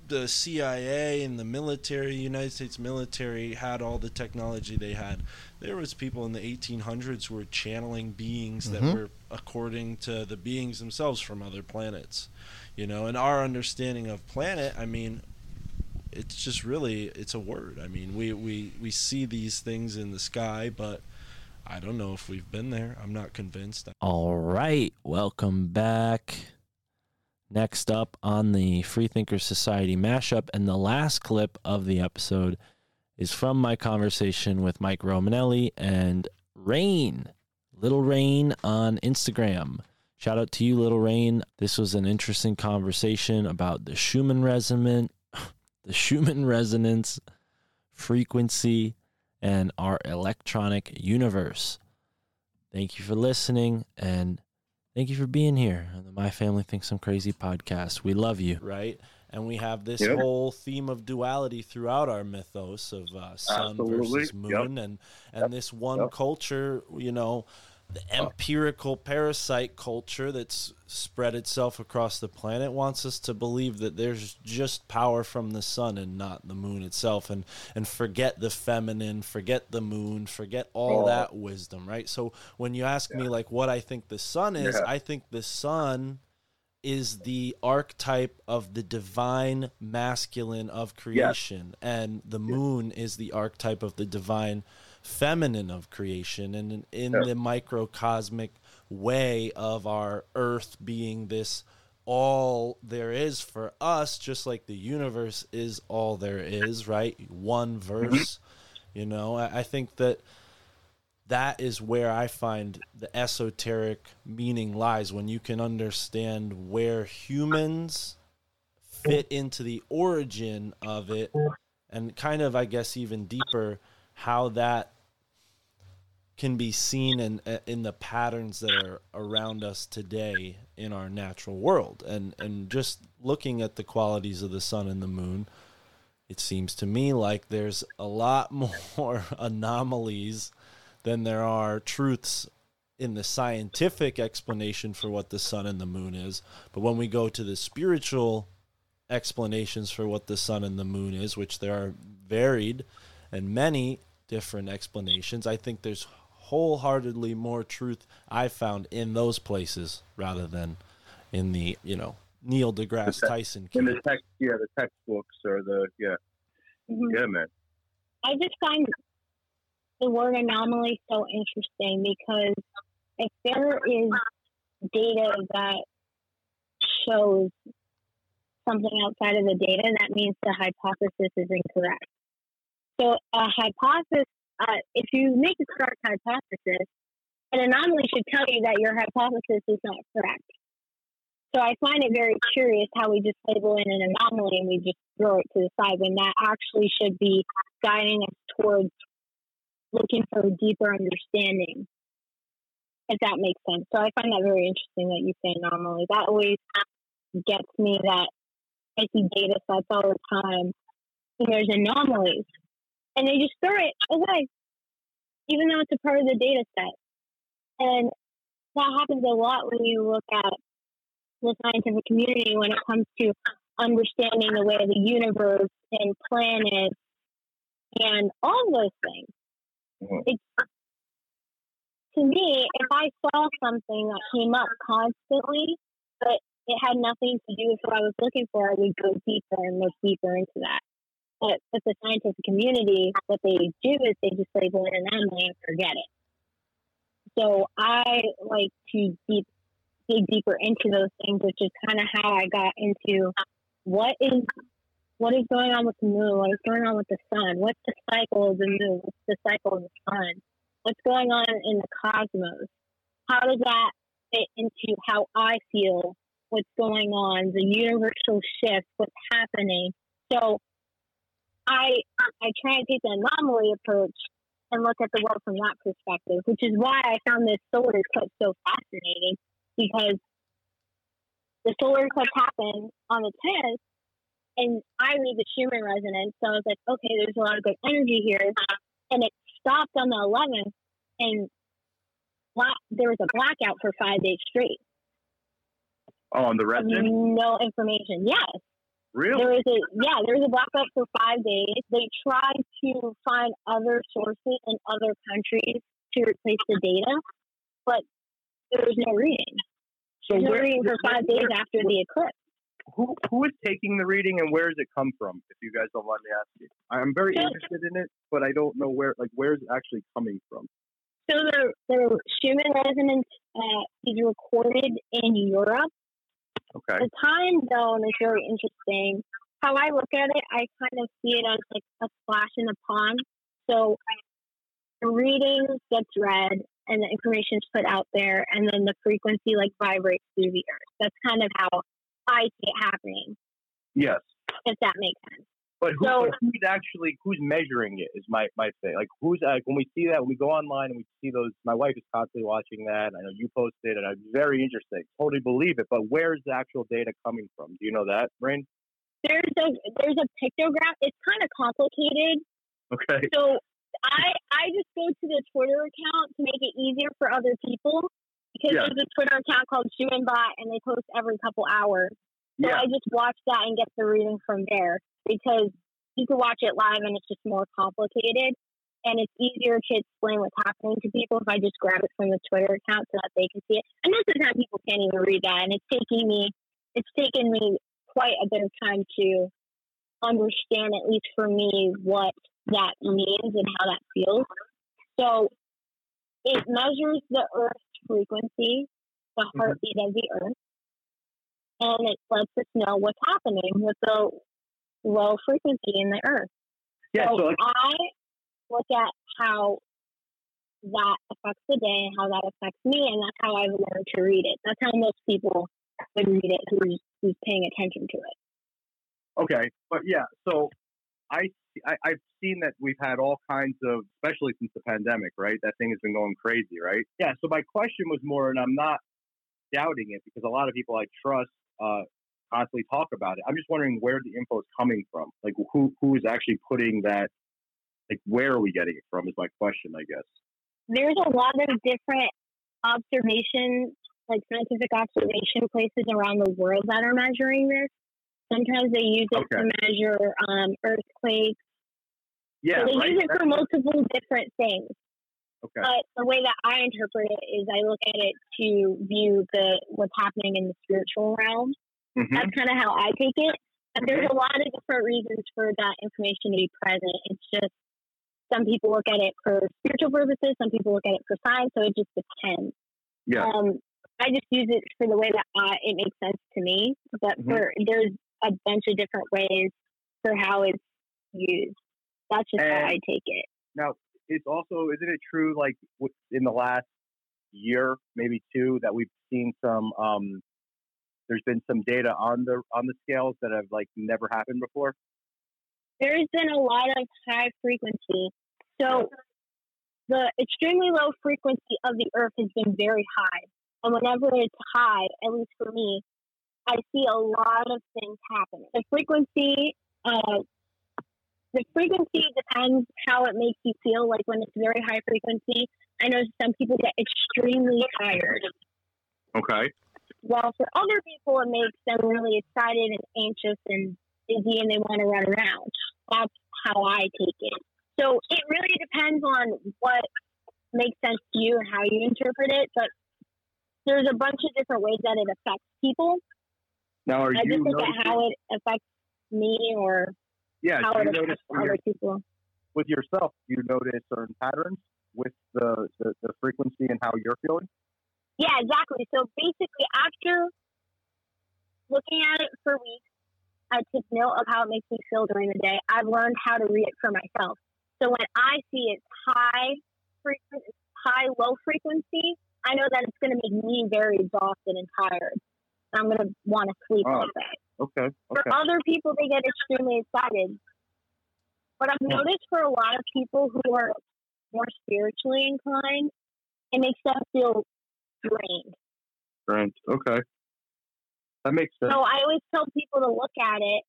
the CIA and the military, United States military, had all the technology they had. There was people in the 1800s who were channeling beings that Mhm. were according to the beings themselves from other planets. You know, and our understanding of planet, I mean, it's just really it's a word. I mean, we we we see these things in the sky, but I don't know if we've been there. I'm not convinced. All right, welcome back. Next up on the Freethinker Society mashup, and the last clip of the episode is from my conversation with Mike Romanelli and Rain, Little Rain on Instagram. Shout out to you, Little Rain. This was an interesting conversation about the Schumann resonance, the Schumann resonance frequency, and our electronic universe. Thank you for listening and thank you for being here on the My Family Thinks I'm Crazy podcast. We love you, right? And we have this Yep. whole theme of duality throughout our mythos of uh, sun Absolutely. versus moon, Yep. and and Yep. this one Yep. culture, you know, the empirical parasite culture that's spread itself across the planet wants us to believe that there's just power from the sun and not the moon itself. And and forget the feminine forget the moon forget all that wisdom right? So when you ask me like what i think the sun is Yeah. i think the sun is the archetype of the divine masculine of creation. And the moon is the archetype of the divine feminine of creation and in, Yeah. the microcosmic way of our earth being this all there is for us just like the universe is all there is right? One mm-hmm. verse you know? I, I think that that is where I find the esoteric meaning lies when you can understand where humans fit into the origin of it and kind of I guess even deeper how that can be seen in in the patterns that are around us today in our natural world and and just looking at the qualities of the sun and the moon it seems to me like there's a lot more anomalies than there are truths in the scientific explanation for what the sun and the moon is. But when we go to the spiritual explanations for what the sun and the moon is, which there are varied and many different explanations, I think there's wholeheartedly more truth I found in those places rather than in the, you know, Neil deGrasse The te- Tyson in the text, yeah, the textbooks or the yeah, mm-hmm. yeah, man. I just find the word anomaly so interesting because if there is data that shows something outside of the data, that means the hypothesis is incorrect. So a hypothesis, uh, if you make a correct hypothesis, an anomaly should tell you that your hypothesis is not correct. So I find it very curious how we just label in an anomaly and we just throw it to the side when that actually should be guiding us towards looking for a deeper understanding, if that makes sense. So I find that very interesting that you say anomaly. That always gets me that I see data sets all the time and there's anomalies and they just throw it away, even though it's a part of the data set. And that happens a lot when you look at the scientific community when it comes to understanding the way of the universe and planets and all those things. Mm-hmm. It's to me, if I saw something that came up constantly, but it had nothing to do with what I was looking for, I would go deeper and look deeper into that. But with the scientific community, what they do is they just label it an anomaly and forget it. So I like to deep dig deeper into those things, which is kind of how I got into what is what is going on with the moon, what is going on with the sun, what's the cycle of the moon, what's the cycle of the sun, what's going on in the cosmos, how does that fit into how I feel, what's going on, the universal shift, what's happening. So I um, I try and take the anomaly approach and look at the world from that perspective, which is why I found this solar eclipse so fascinating because the solar eclipse happened on the 10th, and I read the Schumann resonance, so I was like, okay, there's a lot of good energy here, and it stopped on the 11th, and there was a blackout for five days straight. Oh, on the resonance. No information. Yes. There was a yeah, there was a blackout for five days. They tried to find other sources in other countries to replace the data, but there was no reading. So no where- reading for five days where- after the eclipse. Who who is taking the reading and where does it come from? If you guys don't mind me asking, I'm very So- interested in it, but I don't know where like where's it actually coming from. So the the Schumann resonance uh, is recorded in Europe. Okay. The time zone is very interesting. How I look at it, I kind of see it as like a splash in the pond. So the reading gets read and the information is put out there, and then the frequency like vibrates through the earth. That's kind of how I see it happening, Yes, if that makes sense. But, who, So- who's actually who's measuring it is my my thing. Like who's like when we see that when we go online and we see those. My wife is constantly watching that. I know you posted, and I'm very interested. Totally believe it, but where's the actual data coming from? Do you know that, Rain? There's a there's a pictograph. It's kind of complicated. Okay. So I I just go to the Twitter account to make it easier for other people because Yeah. there's a Twitter account called Schumann Bot and they post every couple hours. So Yeah. I just watch that and get the reading from there because you can watch it live and it's just more complicated and it's easier to explain what's happening to people if I just grab it from the Twitter account so that they can see it. And most of the time people can't even read that and it's taking me it's taken me quite a bit of time to understand, at least for me, what that means and how that feels. So it measures the Earth's frequency, the Mm-hmm. heartbeat of the Earth, and it lets us know what's happening with the low frequency in the Earth. Yeah, So, so, like- I look at how that affects the day and how that affects me, and that's how I've learned to read it. That's how most people would read it who's, who's paying attention to it. Okay, but yeah, so I, I I've seen that we've had all kinds of, especially since the pandemic, right? That thing has been going crazy, right? Yeah. So my question was more, and I'm not doubting it because a lot of people I trust uh, constantly talk about it. I'm just wondering where the info is coming from. Like who who is actually putting that? Like where are we getting it from? Is my question, I guess. there's a lot of different observation, like scientific observation places around the world that are measuring this. Sometimes they use it to measure um, earthquakes. Yeah, so they right. use it for multiple different things. Okay. But the way that I interpret it is I look at it to view the what's happening in the spiritual realm. Mhm. That's kind of how I take it. But there's a lot of different reasons for that information to be present. It's just some people look at it for spiritual purposes, some people look at it for science, so it just depends. Yeah. Um, I just use it for the way that I, it makes sense to me. But Mhm. for there's a bunch of different ways for how it's used. That's just how I take it. Now, it's also isn't it true like in the last year, maybe two, that we've seen some um there's been some data on the on the scales that have like never happened before. there's been a lot of high frequency. So the extremely low frequency of the earth has been very high. And whenever it's high, at least for me, I see a lot of things happening. The frequency, uh, the frequency depends how it makes you feel. Like when it's very high frequency, I know some people get extremely tired. Okay. While for other people, it makes them really excited and anxious and busy and they want to run around. That's how I take it. So it really depends on what makes sense to you and how you interpret it. But there's a bunch of different ways that it affects people. Now, are I you just look at how it affects me or Yeah, how do you notice other people. with yourself? Do you notice certain patterns with the, the the frequency and how you're feeling? Yeah, exactly. So basically, after looking at it for weeks, I took note of how it makes me feel during the day. I've learned how to read it for myself. So when I see it's high frequency, high low frequency, I know that it's going to make me very exhausted and tired. I'm going to want to sleep Oh, all day. Okay. For other people, they get extremely excited. But I've noticed for a lot of people who are more spiritually inclined, it makes them feel drained. Right. Okay. That makes sense. So I always tell people to look at it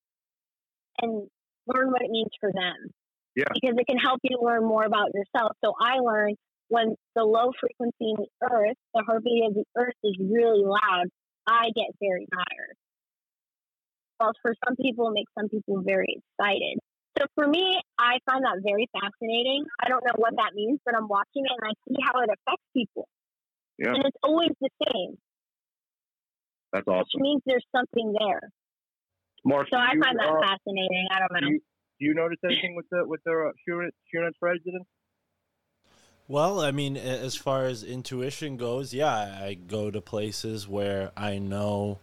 and learn what it means for them yeah. because it can help you learn more about yourself. So I learned when the low frequency in the earth, the heartbeat of the earth is really loud, I get very tired. falls for some people, it makes some people very excited. So for me, I find that very fascinating. I don't know what that means, but I'm watching it and I see how it affects people. Yeah, And it's always the same, that's awesome. which means there's something there. Mark, So I you, find that uh, fascinating. I don't know. Do you, do you notice anything with the with the uh, Schumann resonance? Well, I mean, as far as intuition goes, yeah, I go to places where I know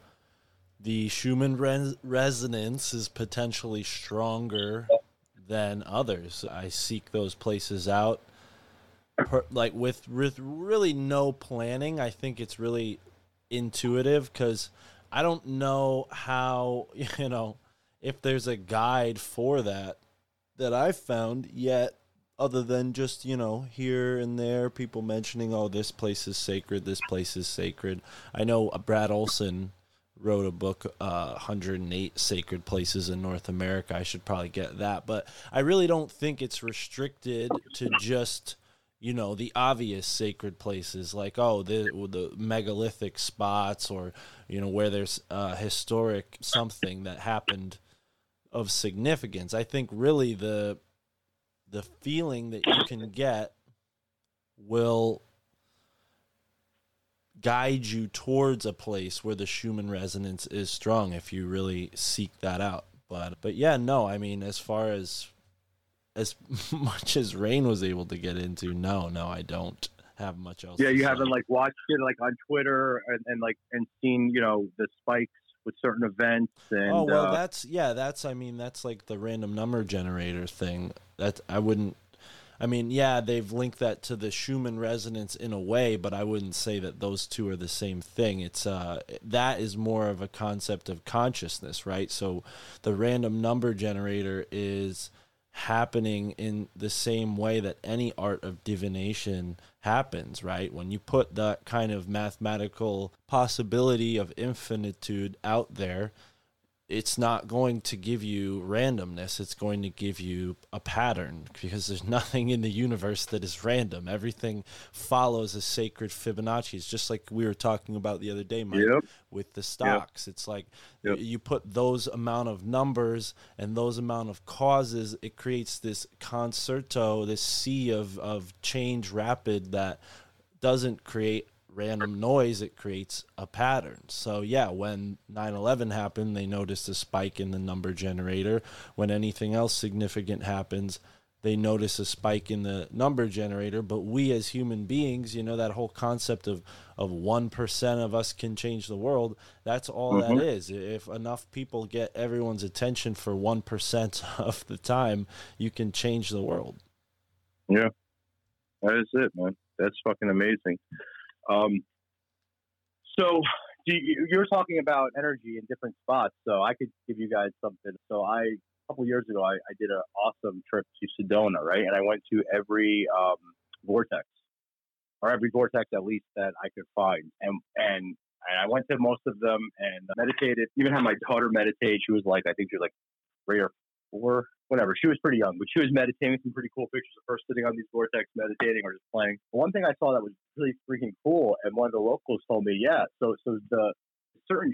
the Schumann res- resonance is potentially stronger than others. I seek those places out, per, like with with really no planning. I think it's really intuitive because I don't know how you know if there's a guide for that that I've found yet other than just you know here and there people mentioning oh this place is sacred this place is sacred. I know uh, Brad Olsen wrote a book uh, 108 sacred places in north america. I should probably get that but i really don't think it's restricted to just you know the obvious sacred places like oh the the megalithic spots or you know where there's uh, historic something that happened of significance. I think really the the feeling that you can get will guide you towards a place where the Schumann resonance is strong if you really seek that out. But but yeah, no, I mean as far as as much as Rain was able to get into, no, no, I don't have much else. Yeah, you haven't like watched it like on Twitter and, and like and seen you know the spikes with certain events and oh well, uh, that's yeah, that's I mean that's like the random number generator thing. That I wouldn't. I mean, yeah, they've linked that to the Schumann resonance in a way, but I wouldn't say that those two are the same thing. It's uh, that is more of a concept of consciousness, right? So, the random number generator is happening in the same way that any art of divination happens, right? When you put that kind of mathematical possibility of infinitude out there, it's not going to give you randomness. It's going to give you a pattern because there's nothing in the universe that is random. Everything follows a sacred Fibonacci. It's just like we were talking about the other day, Mike, Yep. with the stocks. It's like y- you put those amount of numbers and those amount of causes, it creates this concerto, this sea of, of change rapid that doesn't create random noise it creates a pattern so yeah when 9-11 happened they noticed a spike in the number generator when anything else significant happens they notice a spike in the number generator but we as human beings you know that whole concept of of 1% of us can change the world that's all Mhm. that is if enough people get everyone's attention for 1% of the time you can change the world Yeah, that is it, man. That's fucking amazing. Um, so you, you're talking about energy in different spots. So I could give you guys something. So I a couple years ago, I, I did an awesome trip to Sedona, right? And I went to every um, vortex, or every vortex at least that I could find, and and. And I went to most of them and meditated. Even had my daughter meditate. She was like, I think she was like three or four, whatever. She was pretty young, but she was meditating. Some pretty cool pictures of her sitting on these vortex meditating or just playing. One thing I saw that was really freaking cool, and one of the locals told me, yeah. So, so the certain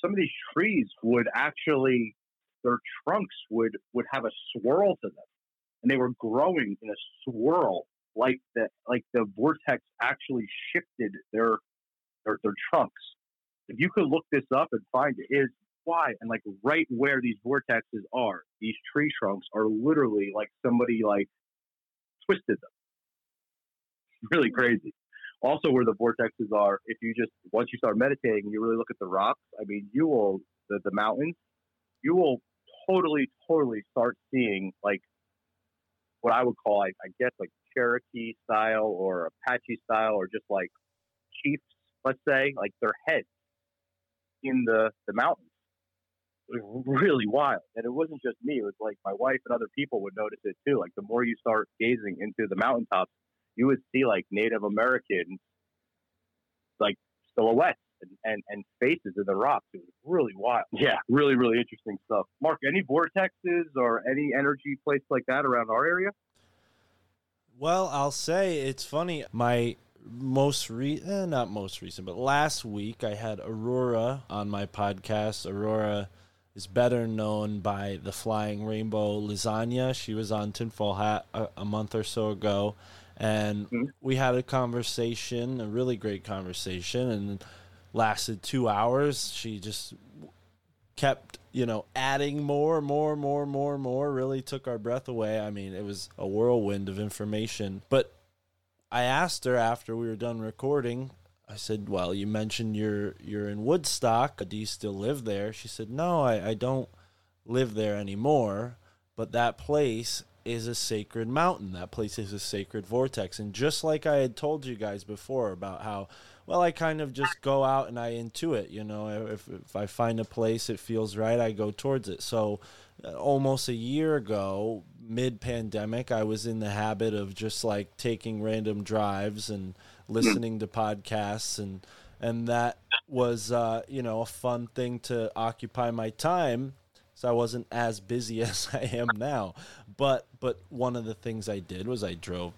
some of these trees would actually their trunks would would have a swirl to them, and they were growing in a swirl like the like the vortex actually shifted their their, their trunks. If you could look this up and find it, is why and like right where these vortexes are, these tree trunks are literally like somebody like twisted them. Really hmm. crazy. Also, where the vortexes are, if you just once you start meditating, you really look at the rocks. I mean, you will the the mountains, you will totally, totally start seeing like what I would call, I, I guess, like Cherokee style or Apache style, or just like chiefs, let's say, like their heads in the the mountains. It was really wild, and it wasn't just me. It was like my wife and other people would notice it too. Like the more you start gazing into the mountaintops, you would see like Native Americans, like silhouettes and, and, and faces in the rocks. It was really wild. Yeah, really, really interesting stuff. Mark, any vortexes or any energy place like that around our area? Well, I'll say it's funny. My most re eh, not most recent, but last week I had Aurora on my podcast. Aurora is better known by the Flying Rainbow Lasagna. She was on Tinfoil Hat a, a month or so ago, and mm-hmm. we had a conversation, a really great conversation, and lasted two hours. She just kept you know adding more more more more more really took our breath away i mean it was a whirlwind of information but i asked her after we were done recording i said well you mentioned you're you're in woodstock. Do you still live there? She said no i, I don't live there anymore but that place is a sacred mountain. That place is a sacred vortex. And just like i had told you guys before about how well, I kind of just go out and I intuit, you know, if, if I find a place it feels right, I go towards it. So, uh, almost a year ago, mid pandemic, I was in the habit of just like taking random drives and listening to podcasts and and that was uh, you know a fun thing to occupy my time so I wasn't as busy as I am now. But but one of the things I did was I drove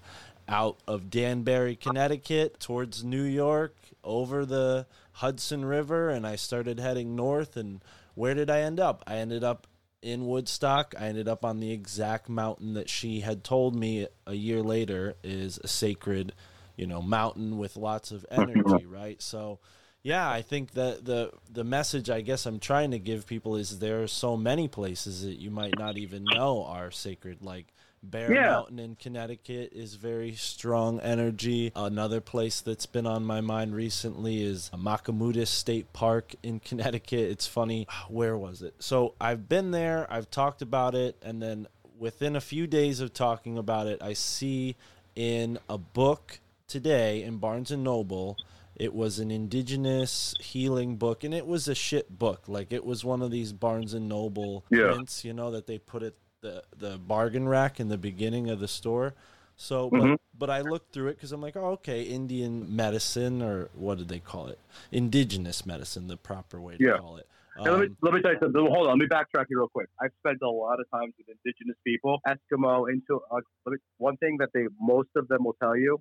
out of Danbury, Connecticut, towards New York, over the Hudson River, and I started heading north. And where did I end up? I ended up in Woodstock. I ended up on the exact mountain that she had told me a year later is a sacred, you know, mountain with lots of energy, right? So, yeah, I think that the the message I guess I'm trying to give people is there are so many places that you might not even know are sacred, like Bear Yeah. Mountain in Connecticut is very strong energy. Another place that's been on my mind recently is Machimoodus State Park in Connecticut. It's funny, where was it? So I've been there, I've talked about it, and then within a few days of talking about it, I see in a book today in Barnes and Noble. It was an indigenous healing book, and it was a shit book. Like it was one of these Barnes and Noble Yeah. prints, you know, that they put at the the bargain rack in the beginning of the store. So, but, but I looked through it because I'm like, oh, okay, Indian medicine, or what did they call it? Indigenous medicine, the proper way to Yeah. call it. Hey, let, me, Um, let me tell you something. Hold on. Let me backtrack you real quick. I've spent a lot of times with indigenous people, Eskimo, into uh, let me, one thing that they most of them will tell you,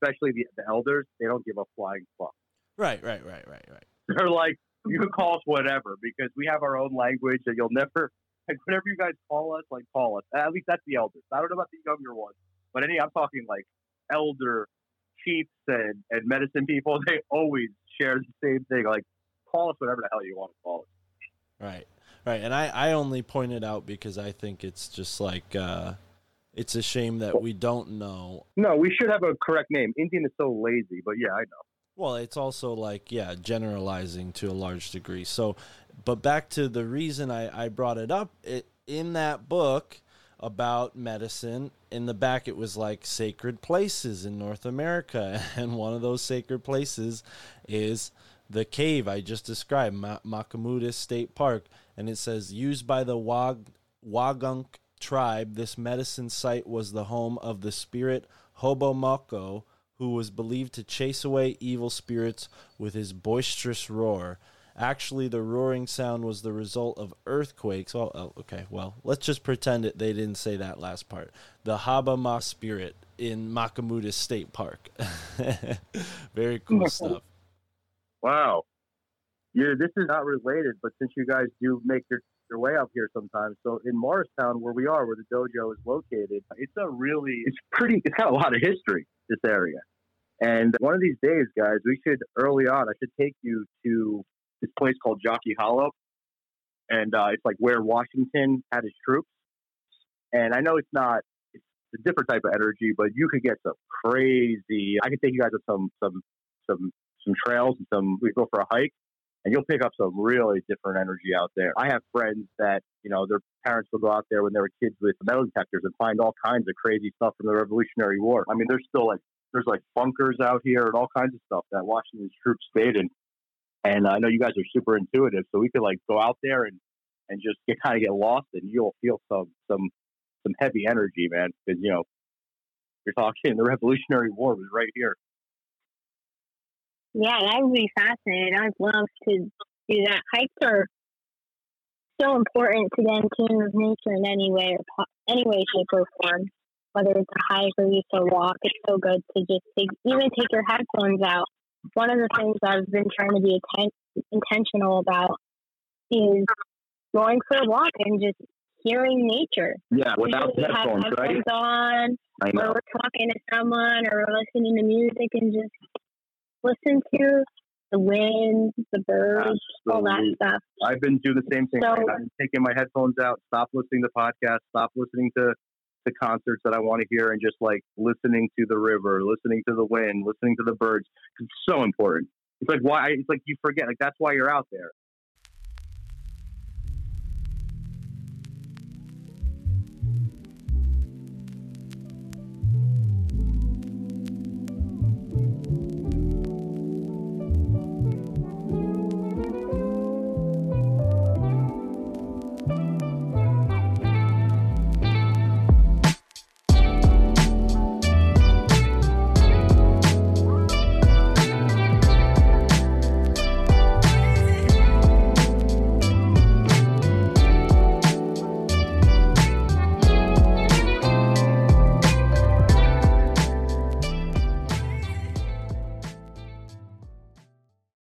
especially the, the elders, they don't give a flying fuck. right, right, right, right, right. They're like, you can call us whatever because we have our own language and you'll never, like, whatever you guys call us, like, call us. At least that's the elders. I don't know about the younger ones, but any, I'm talking like elder chiefs and, and medicine people. They always share the same thing. Like, call us whatever the hell you want to call us. Right, right. And I, I only point it out because I think it's just like, uh, it's a shame that we don't know. No, we should have a correct name. Indian is so lazy, but yeah, I know. Well, it's also like, yeah, generalizing to a large degree. So, but back to the reason I, I brought it up, it, in that book about medicine, in the back it was like sacred places in North America. And one of those sacred places is the cave I just described, Ma- Machimoodus State Park. And it says, used by the Wag- Wangunk tribe, this medicine site was the home of the spirit Hobomoko, who was believed to chase away evil spirits with his boisterous roar. Actually, the roaring sound was the result of earthquakes. Oh, oh okay. Well, let's just pretend it. They didn't say that last part. The Habama spirit in Machimoodus State Park. Very cool stuff. Wow. Yeah, this is not related, but since you guys do make your, your way up here sometimes, so in Morristown, where we are, where the dojo is located, it's a really, it's pretty, it's got a lot of history, this area. And one of these days, guys, we should, early on, I should take you to this place called Jockey Hollow. And uh, it's like where Washington had his troops. And I know it's not, it's a different type of energy, but you could get some crazy, I could take you guys on some, some, some, some trails and some, we go for a hike and you'll pick up some really different energy out there. I have friends that, you know, their parents will go out there when they were kids with metal detectors and find all kinds of crazy stuff from the Revolutionary War. I mean, there's still like, there's like bunkers out here and all kinds of stuff that Washington's troops stayed in. And I know you guys are super intuitive, so we could like go out there and, and just get kind of get lost and you'll feel some, some, some heavy energy, man. Cause you know, you're talking the Revolutionary War was right here. Yeah, that would be fascinating. I'd love to do that. Hikes are so important to get in tune with nature in any way or po- any way, shape, or form. Whether it's a hike or just a walk, it's so good to just take, even take your headphones out. One of the things I've been trying to be atten- intentional about is going for a walk and just hearing nature. Yeah, without Usually we have headphones, right? on, or we're talking to someone, or we're listening to music, and just listen to the wind, the birds, all that stuff. I've been doing the same thing. So- I've been taking my headphones out, stop listening to podcasts, stop listening to to concerts that I want to hear, and just like listening to the river, listening to the wind, listening to the birds. It's so important. It's like why it's like you forget. Like that's why you're out there.